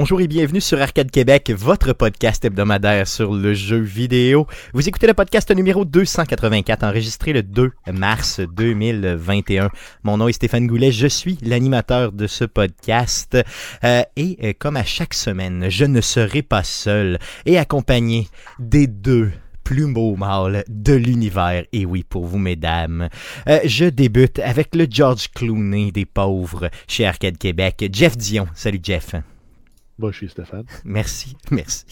Bonjour et bienvenue sur Arcade Québec, votre podcast hebdomadaire sur le jeu vidéo. Vous écoutez le podcast numéro 284, enregistré le 2 mars 2021. Mon nom est Stéphane Goulet, je suis l'animateur de ce podcast. Euh, et euh, comme à chaque semaine, je ne serai pas seul et accompagné des deux plus beaux mâles de l'univers. Et oui, pour vous, mesdames. Euh, je débute avec le George Clooney des pauvres chez Arcade Québec, Jeff Dion. Salut Jeff. Je suis Stéphane. Merci, merci.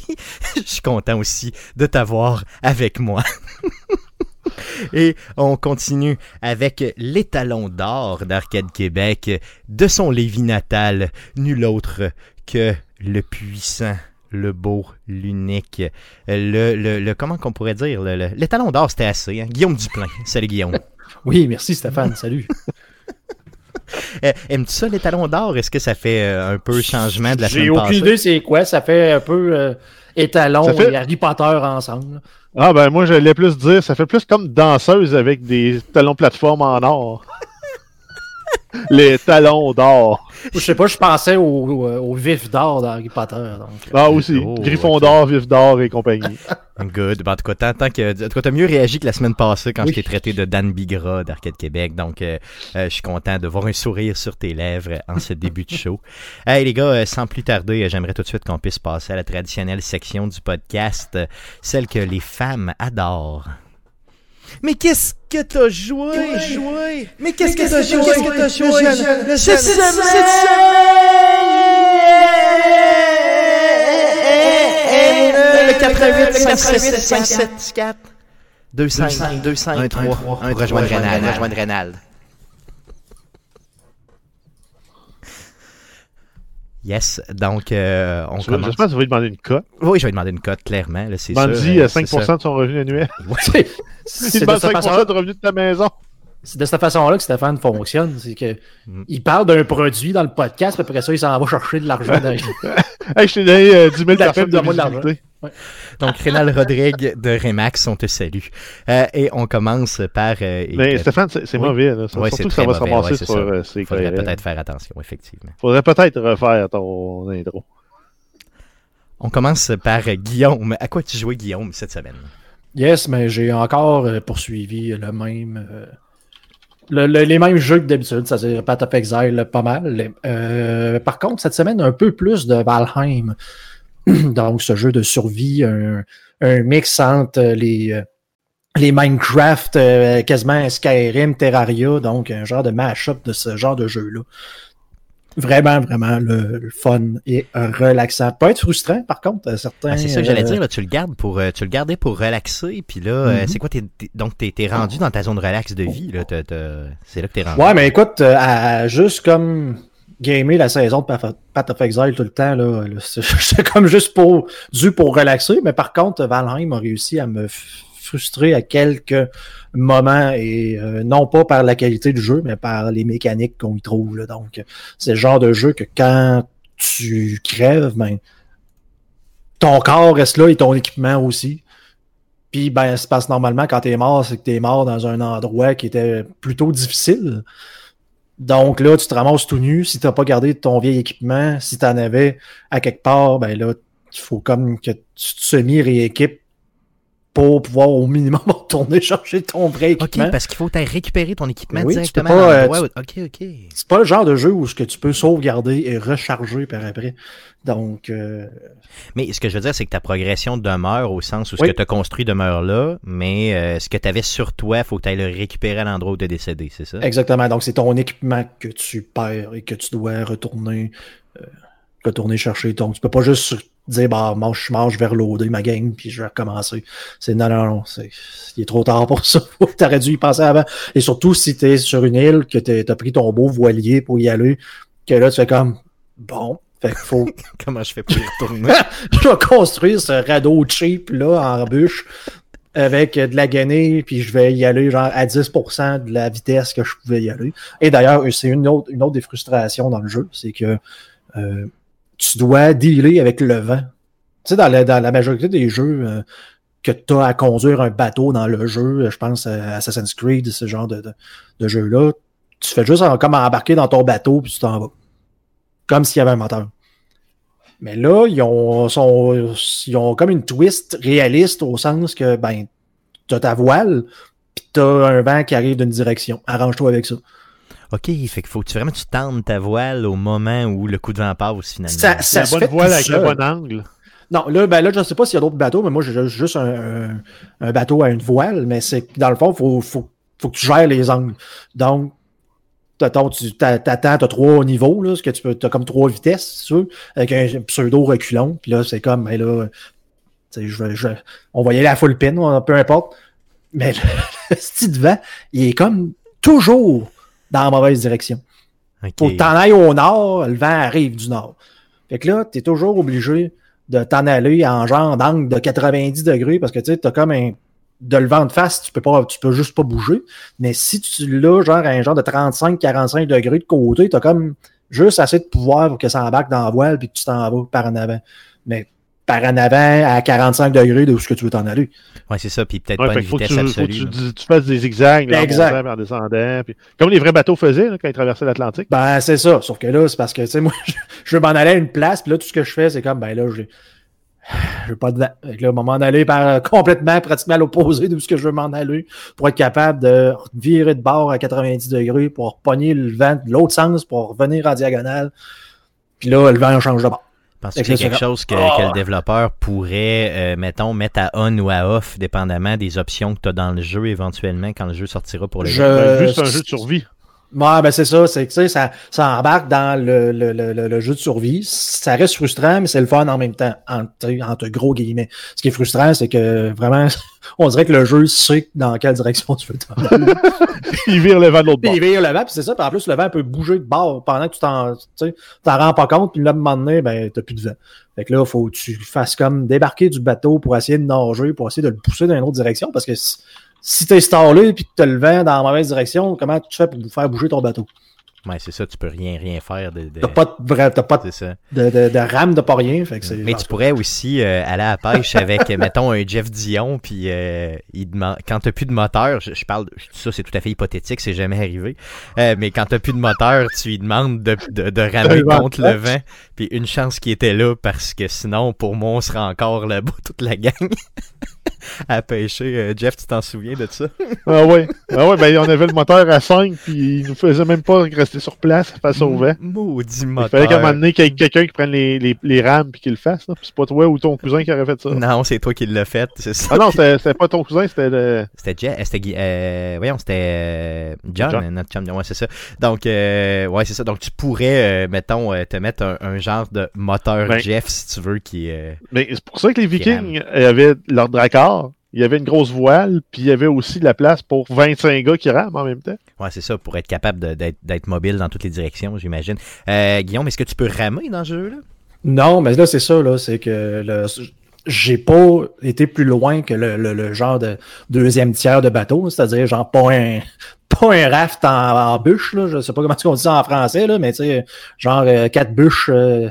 je suis content aussi de t'avoir avec moi. Et on continue avec l'étalon d'or d'Arcade Québec, de son Lévis natal, nul autre que le puissant, le beau, l'unique, le, le, le, comment qu'on pourrait dire, le, le- l'étalon d'or c'était assez, hein? Guillaume Duplain. Salut Guillaume. Oui, merci Stéphane, salut. Euh, Aimes-tu ça l'étalon d'or? Est-ce que ça fait euh, un peu changement de la J'ai semaine aucune passée? idée c'est quoi, ça fait un peu euh, étalon fait- et Harry Potter ensemble. Ah ben moi j'allais plus dire, ça fait plus comme danseuse avec des talons plateforme en or. Les talons d'or. Je sais pas, je pensais au, au, au vif d'or d'Harry Potter. Donc, euh, Ah aussi, Oh, Griffon d'or, vif d'or et compagnie. Good. Ben, en tout cas, tant, que, en tout cas, t'as mieux réagi que la semaine passée quand Oui. je t'ai traité de Dan Bigra d'Arcade Québec. Donc, euh, euh, je suis content de voir un sourire sur tes lèvres en ce début de show. Hey, les gars, euh, sans plus tarder, euh, j'aimerais tout de suite qu'on puisse passer à la traditionnelle section du podcast, euh, celle que les femmes adorent. Mais qu'est-ce que t'as joué, joué? Mais qu'est-ce que t'as joué? Qu'est-ce que t'as joué? Cette semaine! Le 88 578 574 25 25 3 1 pour. Rejoindre Rénal. Yes, donc euh, on J'espère commence. que tu vas lui demander une cote. Oui, je vais demander une cote, clairement. là, C'est euh, euh, c'est 5% ça. de son revenu annuel. c'est Il c'est de, demande cette 5% façon-là- de revenu de ta maison. c'est de cette façon-là que Stéphane fonctionne. C'est que Mm. il parle d'un produit dans le podcast, puis après ça, il s'en va chercher de l'argent. dans- Hey, je t'ai donné euh, 10 000 La personnes de de l'argent. Donc, Rénal Rodrigue de Remax, on te salue. Euh, et on commence par. euh, Mais Stéphane, c'est Oui. mauvais. Là. Ouais, c'est Surtout que ça va se ramasser ouais, sur euh, ces faudrait peut-être faire attention, effectivement. Faudrait peut-être refaire ton intro. On commence par Guillaume. À quoi tu jouais, Guillaume, cette semaine? Yes, mais j'ai encore poursuivi le même. le- le- les mêmes jeux que d'habitude, c'est-à-dire Path of Exile, pas mal. Euh, par contre, cette semaine, un peu plus de Valheim. Donc, ce jeu de survie, un, un mix entre les, euh, les Minecraft, euh, quasiment Skyrim, Terraria, donc un genre de mash-up de ce genre de jeu-là. Vraiment, vraiment le, le fun et euh, relaxant. Peut être frustrant, par contre, certains. Ah, c'est ça que j'allais euh, dire, là, tu le gardes pour euh, tu le gardais pour relaxer, puis là, euh, Mhm. c'est quoi, t'es, donc t'es, t'es rendu dans ta zone relax de vie, là, c'est là que t'es rendu. Ouais, mais écoute, euh, à- juste comme gamer la saison de Path of Exile tout le temps, là, c'est comme juste pour dû pour relaxer, mais par contre, Valheim a réussi à me frustrer à quelques moments et euh, non pas par la qualité du jeu, mais par les mécaniques qu'on y trouve. Là. Donc, c'est le genre de jeu que quand tu crèves, ben, ton corps reste là et ton équipement aussi. Puis ben, c'est parce que normalement, quand t'es mort, c'est que t'es mort dans un endroit qui était plutôt difficile. Donc là, tu te ramasses tout nu. Si t'as pas gardé ton vieil équipement, si t'en avais à quelque part, ben là, il faut comme que tu te semi-rééquipes pour pouvoir au minimum retourner chercher ton vrai Ok, équipement. parce qu'il faut t'aller récupérer ton équipement Oui, directement pas, à euh, Ok, ok. C'est pas le genre de jeu où ce que tu peux sauvegarder et recharger par après. Donc, euh, Mais ce que je veux dire, c'est que ta progression demeure au sens où ce que tu as construit demeure là, mais euh, ce que tu avais sur toi, faut que tu ailles le récupérer à l'endroit où tu es décédé, c'est ça? Exactement. Donc, c'est ton équipement que tu perds et que tu dois retourner, euh, retourner chercher. Donc, tu peux pas juste dire, bah, moi, je je vais reloader ma game, puis je vais recommencer. C'est non, non, non. C'est, il est trop tard pour ça. T'aurais dû y penser avant. Et surtout, si t'es sur une île, que t'as pris ton beau voilier pour y aller, que là, tu fais comme, bon, fait qu'il faut, Comment je fais pour y retourner? je vais construire ce radeau cheap, là, en bûche, avec de la gainée, puis je vais y aller genre à 10% de la vitesse que je pouvais y aller. Et d'ailleurs, c'est une autre, une autre des frustrations dans le jeu, c'est que euh, tu dois dealer avec le vent. Tu sais, dans la, majorité des jeux euh, que tu as à conduire un bateau dans le jeu, je pense à Assassin's Creed, ce genre de, de, jeu-là, tu fais juste comme embarquer dans ton bateau, puis tu t'en vas. Comme s'il y avait un moteur. Mais là, ils ont, ils ont comme une twist réaliste au sens que, ben, t'as ta voile, puis t'as un vent qui arrive d'une direction. Arrange-toi avec ça. OK, fait qu'il faut que tu, vraiment tu tendes ta voile au moment où le coup de vent passe finalement. Ça, ça la se bonne fait voile avec seul. le bon angle. Non, là, ben là, je ne sais pas s'il y a d'autres bateaux, mais moi, j'ai juste un, un- un bateau à une voile, mais c'est que dans le fond, il faut, faut, faut que tu gères les angles. Donc, t'attends, tu t'a- t'attends, t'as trois niveaux, là, parce que tu peux, t'as comme trois vitesses, si tu veux, avec un pseudo reculon, puis là, c'est comme, ben là, tu sais, je, je, on va y aller à full pin, peu importe. Mais le, le style de vent, il est comme toujours dans la mauvaise direction. OK. Faut que t'en ailles au nord, le vent arrive du nord. Fait que là, t'es toujours obligé de t'en aller en genre d'angle de 90 degrés parce que tu sais, t'as comme un. De le vent de face, tu peux pas, tu peux juste pas bouger. Mais si tu l'as genre un genre de 35-45 degrés de côté, t'as comme juste assez de pouvoir pour que ça embarque dans la voile puis que tu t'en vas par en avant. Mais par en avant à 45 degrés de où ce que tu veux t'en aller. Ouais, c'est ça, puis peut-être Ouais, pas une vitesse tu, faut que absolue. tu, tu fasses des zigzags là, en Exact. montant en descendant. puis- comme les vrais bateaux faisaient là, quand ils traversaient l'Atlantique. Ben, c'est ça. Sauf que là, c'est parce que, tu sais, moi, je, je veux m'en aller à une place, puis là, tout ce que je fais, c'est comme, ben là, j'ai. Je veux pas de là, m'en aller par complètement, pratiquement à l'opposé de ce que je veux m'en aller pour être capable de virer de bord à 90 degrés pour pogner le vent de l'autre sens pour revenir en diagonale. Puis là, le vent change de bord. A que là, quelque c'est chose que, Ah! que le développeur pourrait, euh, mettons, mettre à on ou à off, dépendamment des options que tu as dans le jeu éventuellement quand le jeu sortira pour les Je- gens? Ben, juste un c'est- jeu de survie. Ouais, ben c'est ça, c'est que tu sais, ça, ça embarque dans le, le, le, le- jeu de survie. Ça reste frustrant, mais c'est le fun en même temps, entre, entre gros guillemets. Ce qui est frustrant, c'est que vraiment, on dirait que le jeu sait dans quelle direction tu veux t'en. Il vire le vent de l'autre bord. il vire le vent, puis c'est ça. Puis en plus, le vent peut bouger de bord pendant que tu t'en, t'en rends pas compte. Puis là, à un moment donné, ben, t'as plus de vent. Fait que là, faut que tu fasses comme débarquer du bateau pour essayer de nager, pour essayer de le pousser dans une autre direction. Parce que si, t'es stallé puis que t'as le vent dans la mauvaise direction, comment tu fais pour faire bouger ton bateau? Ouais, c'est ça, tu peux rien, rien faire de. de- T'as pas de vrai, t'as pas de, de, de, de rame de pas rien. Fait que c'est, Mais tu pourrais aussi euh, aller à la pêche avec, mettons, un Jeff Dion, puis euh, il demande, quand t'as plus de moteur, je, je parle, ça c'est tout à fait hypothétique, c'est jamais arrivé, euh, mais quand t'as plus de moteur, tu lui demandes de, de, de ramer contre le vent, puis une chance qu'il était là, parce que sinon, pour moi, on sera encore là-bas, toute la gang, à pêcher. Euh, Jeff, tu t'en souviens de ça? Ah ouais. Ah ouais, ben on avait le moteur à 5 puis il nous faisait même pas rester sur place face au vent. Maudit Il moteur. fallait qu'à un moment donné qu'il y ait quelqu'un qui prenne les, les, les rames puis qu'il le fasse. c'est pas toi ou ton cousin qui aurait fait ça. Non, c'est toi qui l'as fait, c'est ça. Ah non, c'était c'était pas ton cousin, c'était le. C'était Jeff, c'était Guy- euh, voyons, c'était euh, John, John. euh, notre chum, ouais, c'est ça. Donc, euh, ouais, c'est ça. Donc, tu pourrais, euh, mettons, euh, te mettre un, un genre de moteur Ben. Jeff, si tu veux, qui... euh, Mais c'est pour ça que les Vikings avaient leur Il y avait une grosse voile, puis il y avait aussi de la place pour 25 gars qui rament en même temps. Ouais, c'est ça, pour être capable d'être mobile dans toutes les directions, j'imagine. Euh, Guillaume, est-ce que tu peux ramer dans ce jeu-là? Non, mais là, c'est ça, là. C'est que le, j'ai pas été plus loin que le, le, le genre de deuxième tiers de bateau, c'est-à-dire genre pas un pas un raft en, en bûche, là. Je sais pas comment on dit ça en français, là, mais tu sais, genre euh, quatre bûches euh,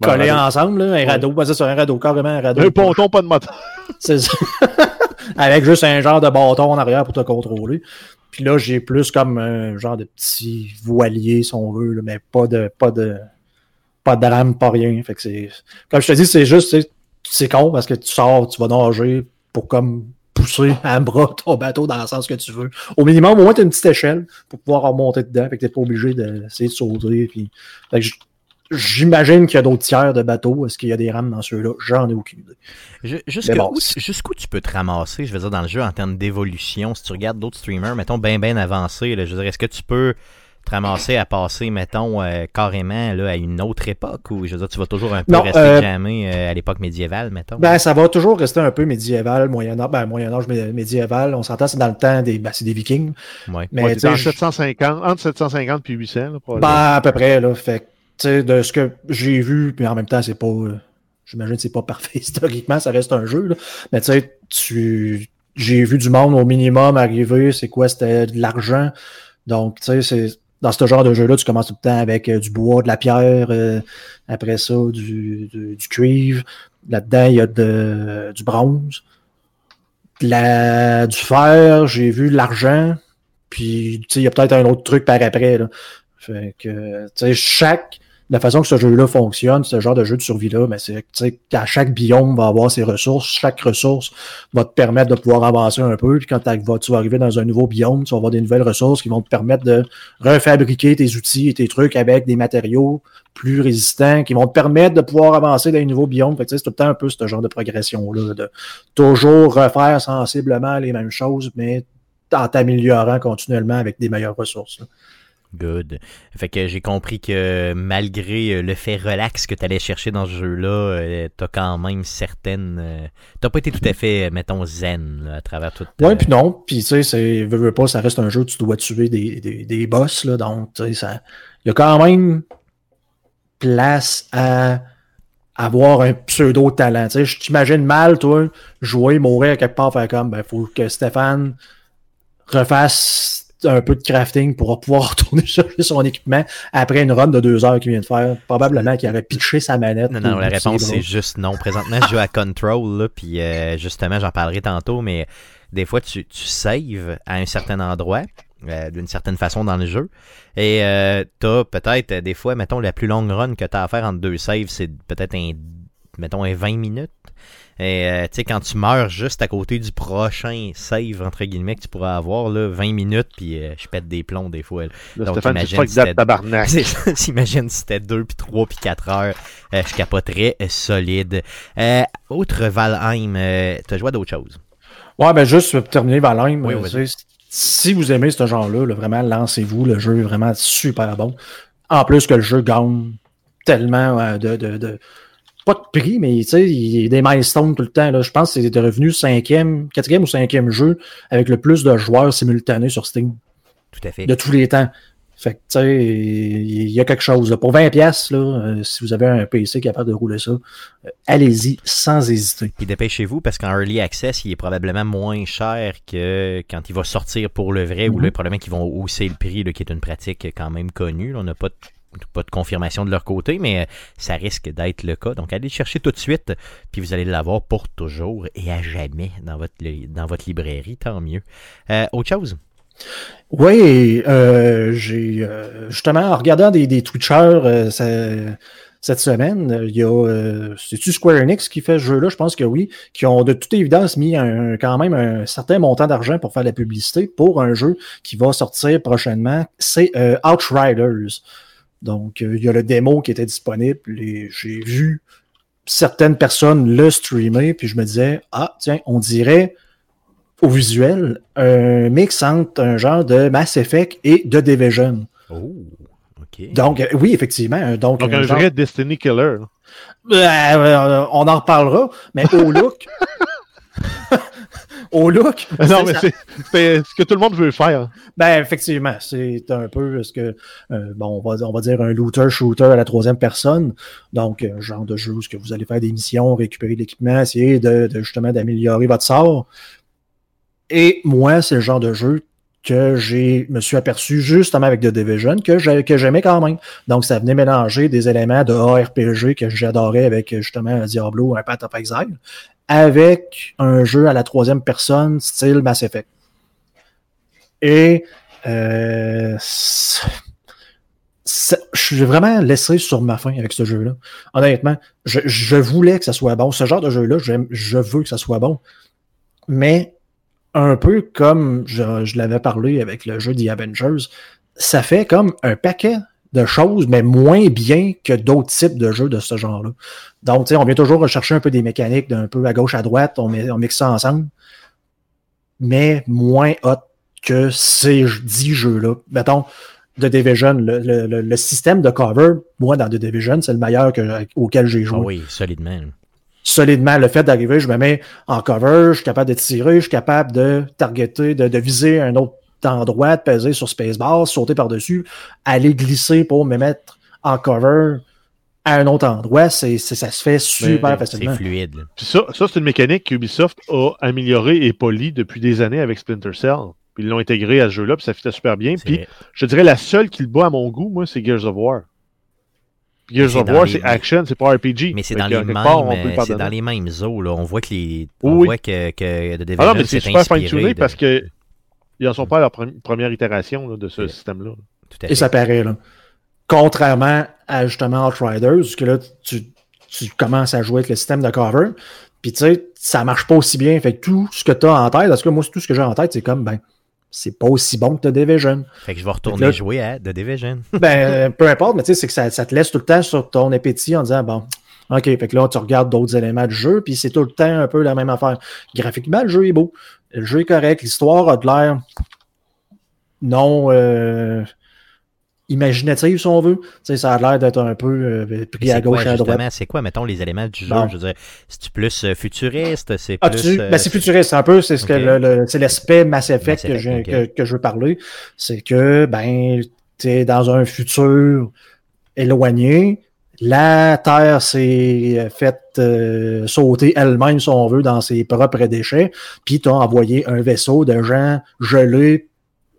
Ben, radeau. ensemble, là, un radeau, ouais, c'est ça, un radeau, carrément un radeau. Un ponton, pas de moteur. C'est ça. Avec juste un genre de bâton en arrière pour te contrôler. Puis là, j'ai plus comme un genre de petit voilier, si on veut, là, mais pas de pas de pas de rame, pas rien. Fait que c'est. Comme je te dis, c'est juste c'est- c'est con parce que tu sors, tu vas nager pour comme pousser à bras ton bateau dans le sens que tu veux. Au minimum, au moins, tu as une petite échelle pour pouvoir remonter dedans. Fait que t'es pas obligé d'essayer de sauter. Puis... Fait que J'imagine qu'il y a d'autres tiers de bateaux. Est-ce qu'il y a des rames dans ceux-là? J'en ai aucune idée. Je- Jusqu'où bon, jusqu'où tu peux te ramasser, je veux dire, dans le jeu, en termes d'évolution, si tu regardes d'autres streamers, mettons, bien, bien avancés, là, je veux dire, est-ce que tu peux te ramasser à passer, mettons, euh, carrément là, à une autre époque, ou je veux dire, tu vas toujours un peu Non, rester euh, jamais euh, à l'époque médiévale, mettons? Ben, ça va toujours rester un peu médiéval, Moyen-Âge, ben, Moyen-Âge mé- médiéval. On s'entend, c'est dans le temps des, ben, c'est des Vikings. ouais. Mais, Ouais, tu c'est sais, en je- 750, entre 750 puis 800. Là, probablement. ben, à peu près, là. Fait de ce que j'ai vu, puis en même temps, c'est pas, euh, j'imagine que c'est pas parfait historiquement, ça reste un jeu. Mais tu sais, j'ai vu du monde au minimum arriver, c'est quoi, c'était de l'argent. Donc, tu sais, c'est, dans ce genre de jeu-là, tu commences tout le temps avec euh, du bois, de la pierre, euh, après ça, du, du, cuivre. Là-dedans, il y a de, du bronze. La, du fer, j'ai vu de l'argent. Puis, tu sais, il y a peut-être un autre truc par après. Fait que, chaque, la façon que ce jeu-là fonctionne, ce genre de jeu de survie-là, mais c'est qu'à chaque biome va avoir ses ressources. Chaque ressource va te permettre de pouvoir avancer un peu. Puis quand tu vas arriver dans un nouveau biome, tu vas avoir des nouvelles ressources qui vont te permettre de refabriquer tes outils et tes trucs avec des matériaux plus résistants qui vont te permettre de pouvoir avancer dans un nouveau biome. Fait c'est tout le temps un peu ce genre de progression-là, de toujours refaire sensiblement les mêmes choses, mais en t'améliorant continuellement avec des meilleures ressources. Good. Fait que j'ai compris que malgré euh, le fait relax que tu allais chercher dans ce jeu-là, euh, t'as quand même certaines. Euh, t'as pas été tout à fait, mettons, zen à travers tout. Ouais, puis non. Puis tu sais, c'est veux, pas, ça reste un jeu où tu dois tuer des, des, des boss, là. Donc, tu sais, ça. Il y a quand même place à avoir un pseudo talent. Tu sais, je t'imagine mal, toi, jouer, mourir quelque part, faire comme ben, faut que Stéphane refasse un peu de crafting pour pouvoir retourner chercher son équipement après une run de deux heures qu'il vient de faire. Probablement qu'il aurait pitché sa manette. Non, non, la réponse c'est juste non. Présentement, je joue à Control, là, puis euh, justement, j'en parlerai tantôt, mais des fois, tu, tu saves à un certain endroit. Euh, d'une certaine façon dans le jeu. Et euh, t'as peut-être des fois, mettons, la plus longue run que t'as à faire entre deux saves, c'est peut-être un mettons un 20 minutes. Et euh, tu sais, quand tu meurs juste à côté du prochain save, entre guillemets, que tu pourras avoir, là, 20 minutes, puis euh, je pète des plombs des fois. Donc, imagine si c'était... imagine si c'était 2, puis 3, puis 4 heures, euh, je capoterais solide. autre Valheim, t'as joué à d'autres choses? Ouais, ben juste pour terminer Valheim, si vous aimez ce genre-là, vraiment, lancez-vous. Le jeu est vraiment super bon. En plus que le jeu gagne tellement de, de pas de prix, mais tu sais, il y a des milestones tout le temps. Là. Je pense que c'est revenu cinquième, quatrième ou cinquième jeu avec le plus de joueurs simultanés sur Steam. Tout à fait. De tous les temps. Fait que, tu sais, il y a quelque chose. Pour 20 pièces là, euh, si vous avez un PC capable de rouler ça, euh, allez-y sans hésiter. Puis dépêchez-vous parce qu'en Early Access, il est probablement moins cher que quand il va sortir pour le vrai, ou mm-hmm. là, probablement qu'ils vont hausser le prix, là, qui est une pratique quand même connue. on n'a pas de pas de confirmation de leur côté, mais euh, ça risque d'être le cas. Donc, allez chercher tout de suite, puis vous allez l'avoir pour toujours et à jamais dans votre, dans votre librairie, tant mieux. Euh, autre chose? Oui, euh, j'ai justement en regardant des, des Twitchers cette semaine, il y a c'est-tu Square Enix qui fait ce jeu-là? Je pense que oui, qui ont de toute évidence mis un, quand même un certain montant d'argent pour faire la publicité pour un jeu qui va sortir prochainement. C'est Outriders. Donc, euh, il y a le démo qui était disponible et j'ai vu certaines personnes le streamer, puis je me disais, ah, tiens, on dirait au visuel un mix entre un genre de Mass Effect et de Division. Oh, ok. Donc, euh, oui, effectivement. Donc, un, vrai Destiny Killer. Euh, on en reparlera, mais au look, au look. Non, mais c'est ce que tout le monde veut faire. Ben, effectivement, c'est un peu ce que, euh, bon, on va, on va dire un looter-shooter à la troisième personne. Donc, un genre de jeu où que vous allez faire des missions, récupérer de l'équipement, essayer de, justement d'améliorer votre sort. Et moi, c'est le genre de jeu que j'ai me suis aperçu justement avec The Division que j'aimais quand même. Donc, ça venait mélanger des éléments de ARPG que j'adorais avec justement Diablo, un Path of Exile, avec un jeu à la troisième personne, style Mass Effect. Et euh, je suis vraiment laissé sur ma faim avec ce jeu-là. Honnêtement, je, voulais que ça soit bon. Ce genre de jeu-là, je veux que ça soit bon. Mais un peu comme je, l'avais parlé avec le jeu The Avengers, ça fait comme un paquet de choses, mais moins bien que d'autres types de jeux de ce genre-là. Donc, tu sais, on vient toujours rechercher un peu des mécaniques d'un peu à gauche, à droite, on, met, on mixe ça ensemble, mais moins hot que ces dix jeux-là. Mettons, The Division, le, le, le, système de cover, moi, dans The Division, c'est le meilleur que, auquel j'ai joué. Ah oui, solidement. Solidement, le fait d'arriver, je me mets en cover, je suis capable de tirer, je suis capable de targeter, de, de viser un autre endroit, de peser sur Spacebar, sauter par-dessus, aller glisser pour me mettre en cover à un autre endroit, c'est, ça se fait super facilement. C'est fluide. Puis ça, ça c'est une mécanique qu'Ubisoft a améliorée et polie depuis des années avec Splinter Cell. Puis ils l'ont intégré à ce jeu-là, puis ça fitait super bien. Puis je dirais la seule qui le bat à mon goût, moi, c'est Gears of War. Gears of War, c'est action, c'est pas RPG. Mais c'est dans, les mêmes, c'est dans les mêmes eaux. Là. On voit que les, on voit que, que The ah non, mais c'est super fine-tuné parce que ils n'en sont pas à leur première itération de ce système-là. Et ça paraît, là. Contrairement à justement Outriders, que là, tu, tu commences à jouer avec le système de cover, puis tu sais, ça marche pas aussi bien. Fait que tout ce que tu as en tête, parce que moi, tout ce que j'ai en tête, c'est comme, ben, c'est pas aussi bon que The Division. Fait que je vais retourner jouer à The Division. ben, peu importe, mais tu sais, c'est que ça, ça, te laisse tout le temps sur ton appétit en disant, bon, OK, fait que là, tu regardes d'autres éléments du jeu, puis c'est tout le temps un peu la même affaire. Graphiquement, le jeu est beau. Le jeu est correct. L'histoire a de l'air non euh, imaginative, si on veut. Ça a l'air d'être un peu euh, pris à gauche et à droite. C'est quoi, mettons, les éléments du jeu? Je veux dire, c'est plus euh, futuriste? C'est ah, plus... ben, c'est futuriste, un peu. C'est ce que le, c'est l'aspect Mass Effect, que, je, que, je veux parler. C'est que, ben, tu es dans un futur éloigné, la Terre s'est faite euh, sauter elle-même, si on veut, dans ses propres déchets, puis t'as envoyé un vaisseau de gens gelés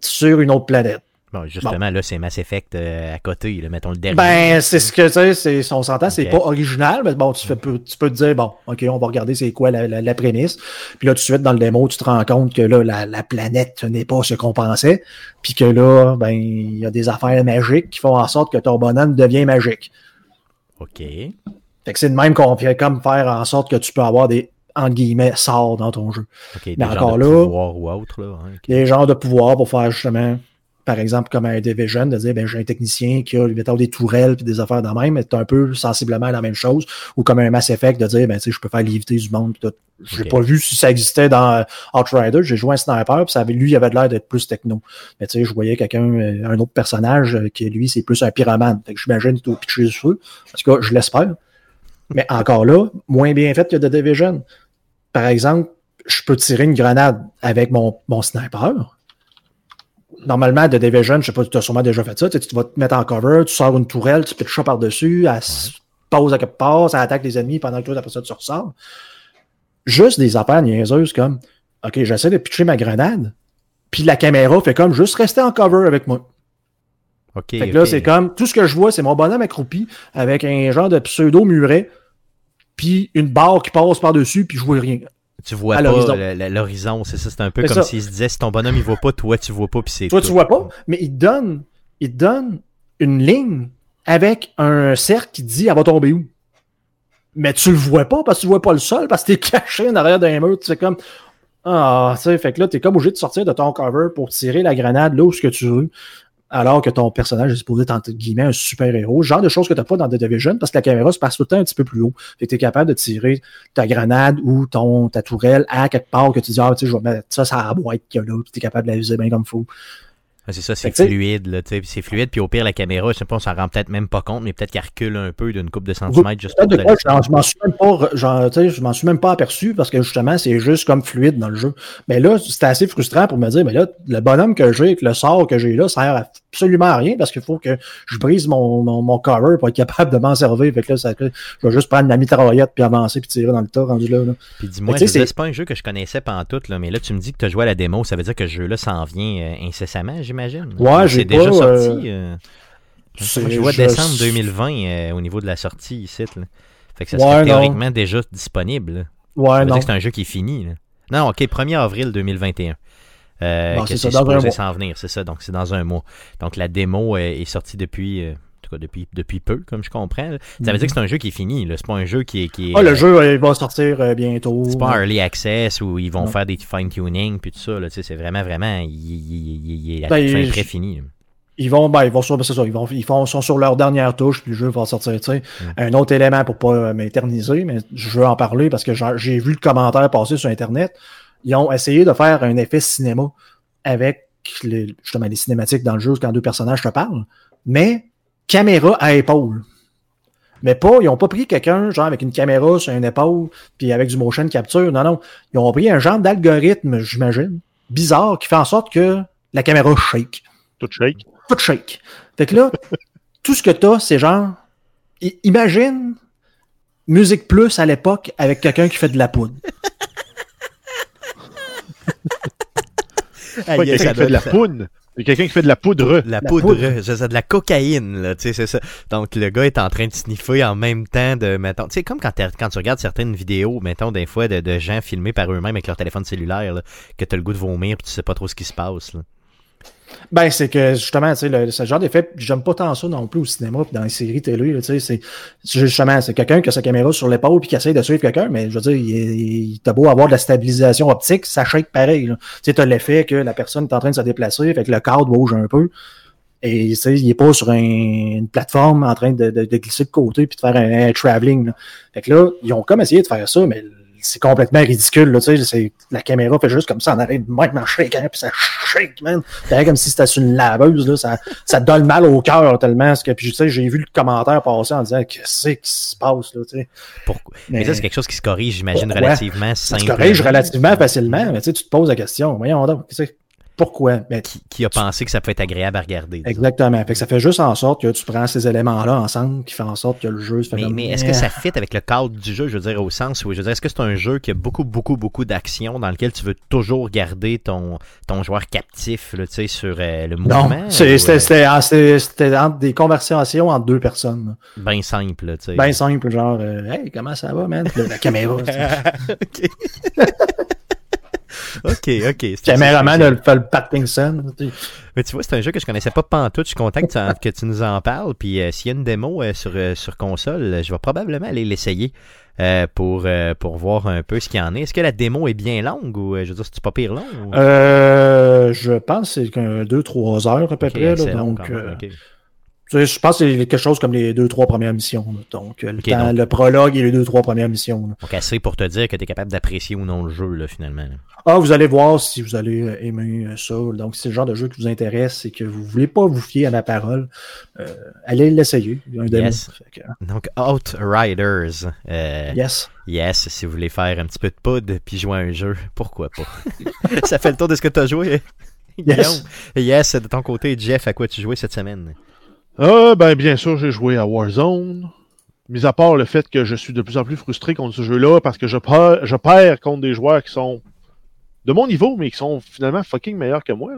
sur une autre planète. Bon, justement, là, c'est Mass Effect euh, à côté, là, mettons le dernier. Ben, c'est ce que tu sais, on s'entend, c'est pas original, mais bon, tu, fais, tu peux te dire, bon, ok, on va regarder c'est quoi la, la, prémisse. Puis là, tout de suite, dans le démo, tu te rends compte que là, la, la planète n'est pas ce qu'on pensait, puis que là, ben, il y a des affaires magiques qui font en sorte que ton bonhomme devient magique. OK. Fait que c'est de même qu'on fait comme faire en sorte que tu peux avoir des entre guillemets sorts dans ton jeu. OK, Mais encore de là, pouvoir ou autre, là. Hein, des genres de pouvoir pour faire justement par exemple, comme un Division, de dire, ben, j'ai un technicien qui a des tourelles et des affaires de même, c'est un peu sensiblement la même chose. Ou comme un Mass Effect, de dire, ben, tu sais, je peux faire l'éviter du monde. J'ai pas vu si ça existait dans euh, Outrider. J'ai joué un sniper, puis ça avait, lui, il avait l'air d'être plus techno. Mais tu sais, je voyais quelqu'un, euh, un autre personnage, euh, qui lui, c'est plus un pyromane. Fait que j'imagine qu'il est au pitcher du feu. En tout cas, je l'espère. Mais encore là, moins bien fait que The Division. Par exemple, je peux tirer une grenade avec mon, mon sniper normalement, de Division, je sais pas, tu as sûrement déjà fait ça, tu, vas te mettre en cover, tu sors une tourelle, tu te chat par-dessus, elle se pose à quelque part, ça attaque les ennemis pendant que toi, après ça, tu ressors. Juste des affaires niaiseuses comme, OK, j'essaie de pitcher ma grenade, puis la caméra fait comme juste rester en cover avec moi. OK. Fait que là, c'est comme, tout ce que je vois, c'est mon bonhomme accroupi avec un genre de pseudo-muret, puis une barre qui passe par-dessus, puis je vois rien. Tu vois pas l'horizon, c'est ça. C'est un peu comme s'il se disait si ton bonhomme il voit pas, toi tu vois pas, puis c'est. Toi tu vois pas, mais il donne, il donne une ligne avec un cercle qui dit elle va tomber où? Mais tu le vois pas parce que tu vois pas le sol, parce que t'es caché en arrière d'un mur. Tu sais comme ah, tu sais, fait que là, t'es comme obligé de sortir de ton cover pour tirer la grenade là où ce que tu veux alors que ton personnage est supposé être entre guillemets un super-héros. Genre de choses que tu n'as pas dans The Division parce que la caméra se passe tout le temps un petit peu plus haut. Et tu es capable de tirer ta grenade ou ton, ta tourelle à quelque part que tu dis, ah, tu sais, je vais mettre ça, ça la boîte qu'il y a là, puis tu es capable de la viser bien comme il faut. C'est ça, c'est fluide, là, c'est fluide, puis au pire, la caméra, je sais pas, on s'en rend peut-être même pas compte, mais peut-être qu'elle recule un peu d'une coupe de centimètres juste pour de quoi, Je m'en suis même pas, je m'en suis même pas aperçu parce que justement, c'est juste comme fluide dans le jeu. Mais là, c'était assez frustrant pour me dire, mais là, le bonhomme que j'ai, le sort que j'ai là, ça sert absolument à rien parce qu'il faut que je brise mon, mon, cover pour être capable de m'en servir. Fait que là, ça, je vais juste prendre la mitraillette puis avancer puis tirer dans le tas rendu là. Puis dis-moi, c'est pas un jeu que je connaissais pas en tout, là, mais là, tu me dis que tu as joué à la démo, ça veut dire que ce jeu-là s'en vient euh, incessamment, j'imagine. Ouais, j'ai déjà euh, sorti. Euh, je vois décembre 2020 euh, au niveau de la sortie ici. Là. Fait que ça serait théoriquement déjà disponible. Ouais, non. c'est un jeu qui est fini. Non, ok, 1er avril 2021. Euh, bon, c'est supposé s'en venir, c'est ça. Donc, c'est dans un mois. Donc, la démo est, sortie depuis, en tout cas, depuis, depuis peu, comme je comprends. Ça veut dire que c'est un jeu qui est fini. C'est pas un jeu qui est. Qui ah, le jeu il va sortir bientôt. C'est pas Early Access où ils vont faire des fine-tuning puis tout ça. C'est vraiment, vraiment. Il, il, il est ben, très fini ils vont, ben, ils vont sur, ça, ils vont, ils font, sont sur leur dernière touche, puis le jeu va sortir, tu sais. Mm. Un autre élément pour pas m'éterniser, mais je veux en parler parce que j'ai vu le commentaire passer sur Internet. Ils ont essayé de faire un effet cinéma avec les, justement les cinématiques dans le jeu quand deux personnages te parlent, mais caméra à épaule. Mais pas, ils ont pas pris quelqu'un, genre avec une caméra sur une épaule, puis avec du motion capture. Non, non. Ils ont pris un genre d'algorithme, j'imagine, bizarre, qui fait en sorte que la caméra shake. Tout shake tout shake. Fait que là, tout ce que t'as, c'est genre, imagine Musique Plus à l'époque avec quelqu'un qui fait de la poudre. Quelqu'un qui fait de la poudre. quelqu'un qui fait de la poudre. La, poudre, c'est de la cocaïne, là, tu sais, c'est ça. Donc, le gars est en train de sniffer en même temps de, mettons, tu sais, comme quand, quand tu regardes certaines vidéos, mettons, des fois, de, gens filmés par eux-mêmes avec leur téléphone cellulaire, là, que t'as le goût de vomir pis tu sais pas trop ce qui se passe, là. Ben, c'est que justement, tu sais, ce genre d'effet, j'aime pas tant ça non plus au cinéma puis dans les séries télé. Tu sais, c'est justement, c'est quelqu'un qui a sa caméra sur l'épaule puis qui essaie de suivre quelqu'un, mais je veux dire, il, t'a beau avoir de la stabilisation optique, ça shake pareil. Tu sais, t'as l'effet que la personne est en train de se déplacer, fait que le cadre bouge un peu. Et tu sais, il est pas sur une plateforme en train de, glisser de côté puis de faire un, travelling. Fait que là, ils ont comme essayé de faire ça, mais c'est complètement ridicule. Là, tu sais, la caméra fait juste comme ça en arrêt de même shake, puis ça shake, man. C'est comme si c'était une laveuse. Là, ça, ça donne mal au cœur tellement. Que, puis, tu sais, j'ai vu le commentaire passer en disant qu'est-ce qui se passe. Là, tu sais? Pourquoi? Mais, ça, c'est quelque chose qui se corrige, j'imagine, relativement simplement. Ça se corrige relativement facilement, mais tu sais, tu te poses la question. Voyons donc, pourquoi? Ben, qui, a pensé que ça peut être agréable à regarder? Exactement. Fait que ça fait juste en sorte que tu prends ces éléments-là ensemble qui fait en sorte que le jeu se fait Mais, mais est-ce que ça fit avec le cadre du jeu, je veux dire, au sens où, je veux dire, est-ce que c'est un jeu qui a beaucoup, beaucoup, beaucoup d'actions dans lequel tu veux toujours garder ton, ton joueur captif, là, tu sais, sur euh, le mouvement? Non, c'était euh... des conversations entre deux personnes. Bien simple, tu sais. Bien simple, genre, euh, hey, comment ça va, man? La caméra. OK, OK. Caméraman de le Pattinson. Mais tu vois, c'est un jeu que je connaissais pas pantoute. Je suis content que tu, nous en parles. Puis euh, s'il y a une démo euh, sur, euh, sur console, je vais probablement aller l'essayer pour, pour voir un peu ce qu'il y en est. Est-ce que la démo est bien longue ou je veux dire, c'est pas pire long? je pense que c'est 2-3 heures à peu près. donc, je pense que c'est quelque chose comme les deux, trois premières missions. Donc, le, prologue et les deux, trois premières missions. Donc, assez pour te dire que tu es capable d'apprécier ou non le jeu, là, finalement. Ah, vous allez voir si vous allez euh, aimer euh, ça. Donc, si c'est le genre de jeu qui vous intéresse et que vous voulez pas vous fier à la parole, euh, allez l'essayer. Yes. Donc, Outriders. yes. Yes, si vous voulez faire un petit peu de poudre puis jouer à un jeu, pourquoi pas? ça fait le tour de ce que tu as joué. Yes. yes, de ton côté, Jeff, à quoi tu jouais cette semaine? Ah, ben, bien sûr, j'ai joué à Warzone. Mis à part le fait que je suis de plus en plus frustré contre ce jeu-là parce que je perds, je perds contre des joueurs qui sont de mon niveau, mais qui sont finalement fucking meilleurs que moi.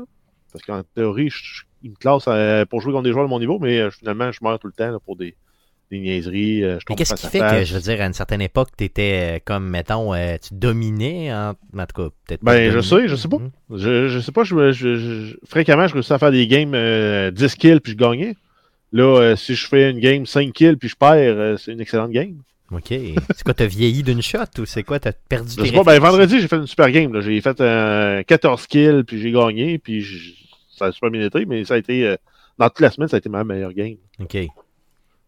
Parce qu'en théorie, je, ils me classent euh, pour jouer contre des joueurs de mon niveau, mais euh, finalement, je meurs tout le temps pour des, des niaiseries. Euh, qu'est-ce qui fait que, je veux dire, à une certaine époque, tu étais comme, mettons, tu dominais, en, en tout cas, peut-être Ben, je sais, je sais pas. Hmm. Je, je sais pas, je, je, fréquemment, je réussis à faire des games 10 kills puis je gagnais. Là, si je fais une game 5 kills puis je perds, c'est une excellente game. OK. C'est quoi, t'as vieilli d'une shot ou c'est quoi, t'as perdu Je sais pas, ben vendredi, j'ai fait une super game. J'ai fait 14 kills, puis j'ai gagné, puis ça a super bien été, mais ça a été, euh, dans toute la semaine, ça a été ma meilleure game. OK.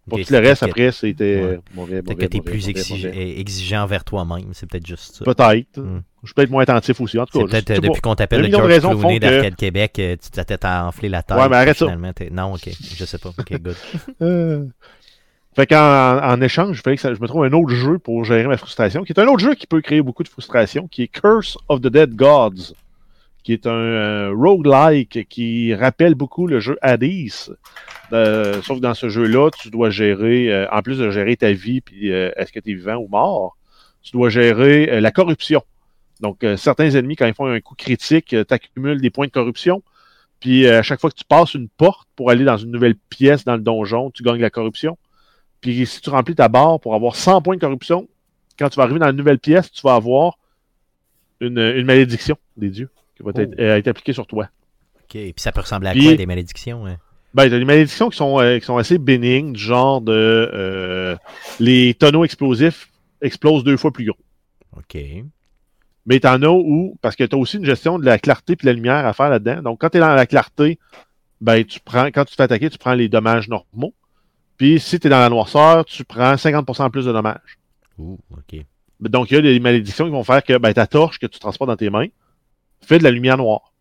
Pour tout le reste, après, c'était ouais. mauvais, Peut-être que t'es plus exigeant envers toi-même, c'est peut-être juste ça. Peut-être. Hmm. Je peux être moins attentif aussi, en tout cas. peut-être depuis qu'on t'appelle le George Clooney d'Arcade Québec, euh, tu t'as tête à enfler la tête. Ouais, mais arrête ça. Non, ok, je sais pas. Ok, good. Euh, fait qu'en en échange, fallait que je me trouve un autre jeu pour gérer ma frustration, qui est un autre jeu qui peut créer beaucoup de frustration, qui est Curse of the Dead Gods, qui est un euh, roguelike qui rappelle beaucoup le jeu Hades. Euh, sauf que dans ce jeu-là, tu dois gérer, euh, en plus de gérer ta vie, puis est-ce que tu es vivant ou mort, tu dois gérer la corruption. Donc, certains ennemis, quand ils font un coup critique, t'accumules des points de corruption. Puis à chaque fois que tu passes une porte pour aller dans une nouvelle pièce dans le donjon, tu gagnes la corruption. Puis si tu remplis ta barre pour avoir 100 points de corruption, quand tu vas arriver dans une nouvelle pièce, tu vas avoir une, malédiction des dieux qui va être, oh. euh, appliquée sur toi. OK. Puis ça peut ressembler à quoi, des malédictions? Hein? Ben, des malédictions qui sont, euh, qui sont assez bénignes, du genre de euh, les tonneaux explosifs explosent deux fois plus gros. OK. Mais t'en as où, parce que tu as aussi une gestion de la clarté et de la lumière à faire là-dedans. Donc, quand tu es dans la clarté, ben, tu prends, quand tu te fais attaquer, tu prends les dommages normaux. Puis si tu es dans la noirceur, tu prends 50% plus de dommages. Ouh, OK. Donc, il y a des malédictions qui vont faire que ben, ta torche que tu transportes dans tes mains fait de la lumière noire.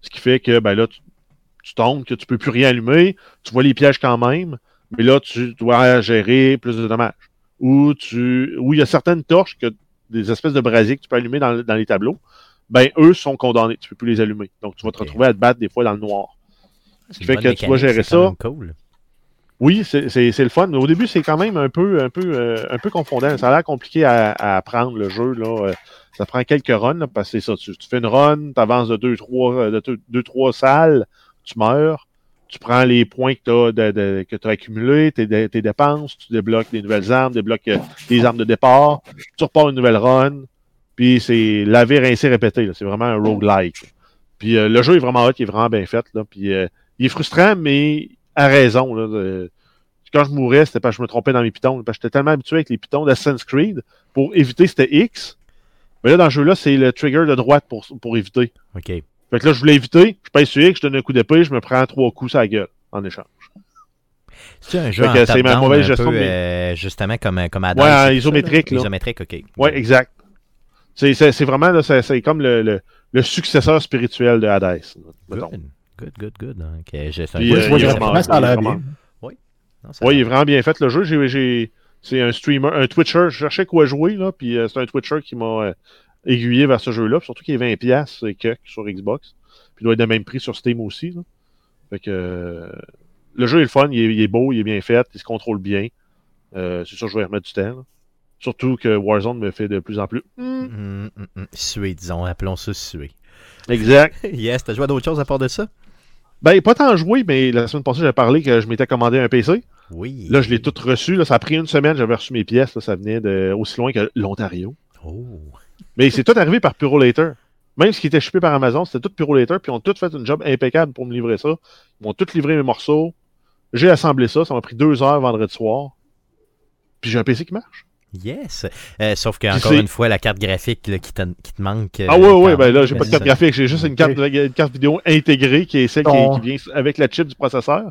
Ce qui fait que ben, là, tu, tombes, que tu peux plus rien allumer, tu vois les pièges quand même, mais là, tu dois gérer plus de dommages. Ou tu. Ou il y a certaines torches que des espèces de brasiers que tu peux allumer dans, les tableaux, ben eux sont condamnés, tu peux plus les allumer. Donc tu vas te retrouver à te battre des fois dans le noir. Ce qui fait que tu dois gérer ça. Cool. Oui, c'est le fun. Au début, c'est quand même un peu, un peu, euh, un peu confondant. Ça a l'air compliqué à, apprendre le jeu. Là. Euh, ça prend quelques runs, parce que c'est ça. Tu, fais une run, tu avances de deux, trois, euh, de deux, trois salles, tu meurs. Tu prends les points que tu as, accumulés, tes, tes, dépenses, tu débloques des nouvelles armes, débloques des armes de départ, tu repars une nouvelle run, puis c'est laver, rincer, répéter. C'est vraiment un roguelike. Puis euh, le jeu est vraiment hot, il est vraiment bien fait. Là, puis euh, il est frustrant, mais à raison. Là, de- quand je mourais, c'était parce que je me trompais dans mes pitons. Parce que j'étais tellement habitué avec les pitons d'Assassin's Creed pour éviter c'était X. Mais là, dans ce jeu-là, c'est le trigger de droite pour, pour éviter. OK. Fait que là, je voulais éviter, je pèse sur X, je donne un coup d'épée, je me prends trois coups sur la gueule en échange. C'est un jeu Fait en c'est ma mauvaise gestion peu, de mes- euh, justement comme, comme Hades, Ouais, ça, isométrique, là. Isométrique, OK. Ouais, exact. C'est, c'est, c'est vraiment, là, c'est, c'est comme le, le, le successeur spirituel de Hades. mettons. Good, good, good, Puis, jeu- euh, je vois il est graphiquement, vraiment- ça a il est l'air vraiment- bien. non, ça Ouais, il est vraiment bien fait le jeu. J'ai, j'ai, c'est un streamer, un Twitcher. Je cherchais quoi jouer, là, puis euh, c'est un Twitcher qui m'a euh, aiguillé vers ce jeu-là. Surtout qu'il est 20$ piastres, et que sur Xbox. Puis il doit être de même prix sur Steam aussi. Là. Fait que euh, le jeu est le fun, il est, il est beau, il est bien fait, il se contrôle bien. Euh, c'est sûr que je vais y remettre du temps. là. Surtout que Warzone me fait de plus en plus. Hmm. Hum, hum, hum. Suer, disons, appelons ça suer. Exact. yes, t'as joué à d'autres choses à part de ça? Ben, pas tant joué, mais la semaine passée, j'avais parlé que je m'étais commandé un PC. Oui. Là, je l'ai tout reçu. Là, ça a pris une semaine, j'avais reçu mes pièces. Là, ça venait de aussi loin que l'Ontario. Oh. Mais c'est tout arrivé par Purolator. Même ce qui était shippé par Amazon, c'était tout Purolator, puis ils ont tout fait une job impeccable pour me livrer ça. Ils m'ont tout livré mes morceaux. J'ai assemblé ça, ça m'a pris deux heures vendredi soir. Puis j'ai un PC qui marche. Yes. Euh, sauf qu'encore une fois, la carte graphique là, qui, te, qui te manque. euh, ah ouais, ouais, quand ben là, j'ai pas de mais carte graphique, j'ai juste une carte, une carte vidéo intégrée qui est celle qui, Oh. qui vient avec la chip du processeur.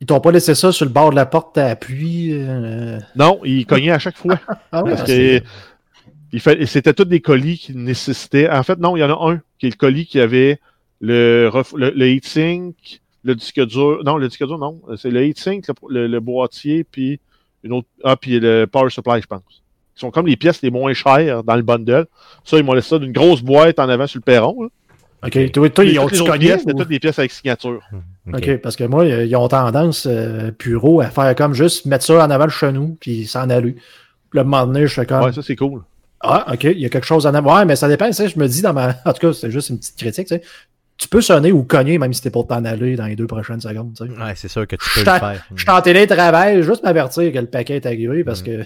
Ils t'ont pas laissé ça sur le bord de la porte à appui. euh, Non, il cognait à chaque fois. Ah ouais, Parce Ah, que c'était tous des colis qui nécessitaient. En fait, non, il y en a un qui est le colis qui avait le, ref- le, le heatsink, le disque dur. Non, le disque dur, non. C'est le heatsink, le, le, le boîtier, puis une autre. Ah, puis le power supply, je pense. Qui sont comme les pièces les moins chères dans le bundle. Ça, ils m'ont laissé ça d'une grosse boîte en avant sur le perron. là. Ok, toi, toi ils ont toutes les pièces, ou- toutes des pièces avec signature. Ok. Ok, parce que moi, ils ont tendance, euh, Puro, à faire comme juste mettre ça en avant le chenou, puis s'en aller. Puis un moment donné, je fais comme. Ouais, ça, c'est cool. Ah, ok, il y a quelque chose en avant. Ouais, mais ça dépend, tu sais, je me dis dans ma. En tout cas, c'est juste une petite critique, tu sais. Tu peux sonner ou cogner même si t'es pour t'en aller dans les deux prochaines secondes, tu sais. Ouais, c'est sûr que tu Je peux le faire. je suis en télétravail, juste m'avertir que le paquet est arrivé parce Mm. que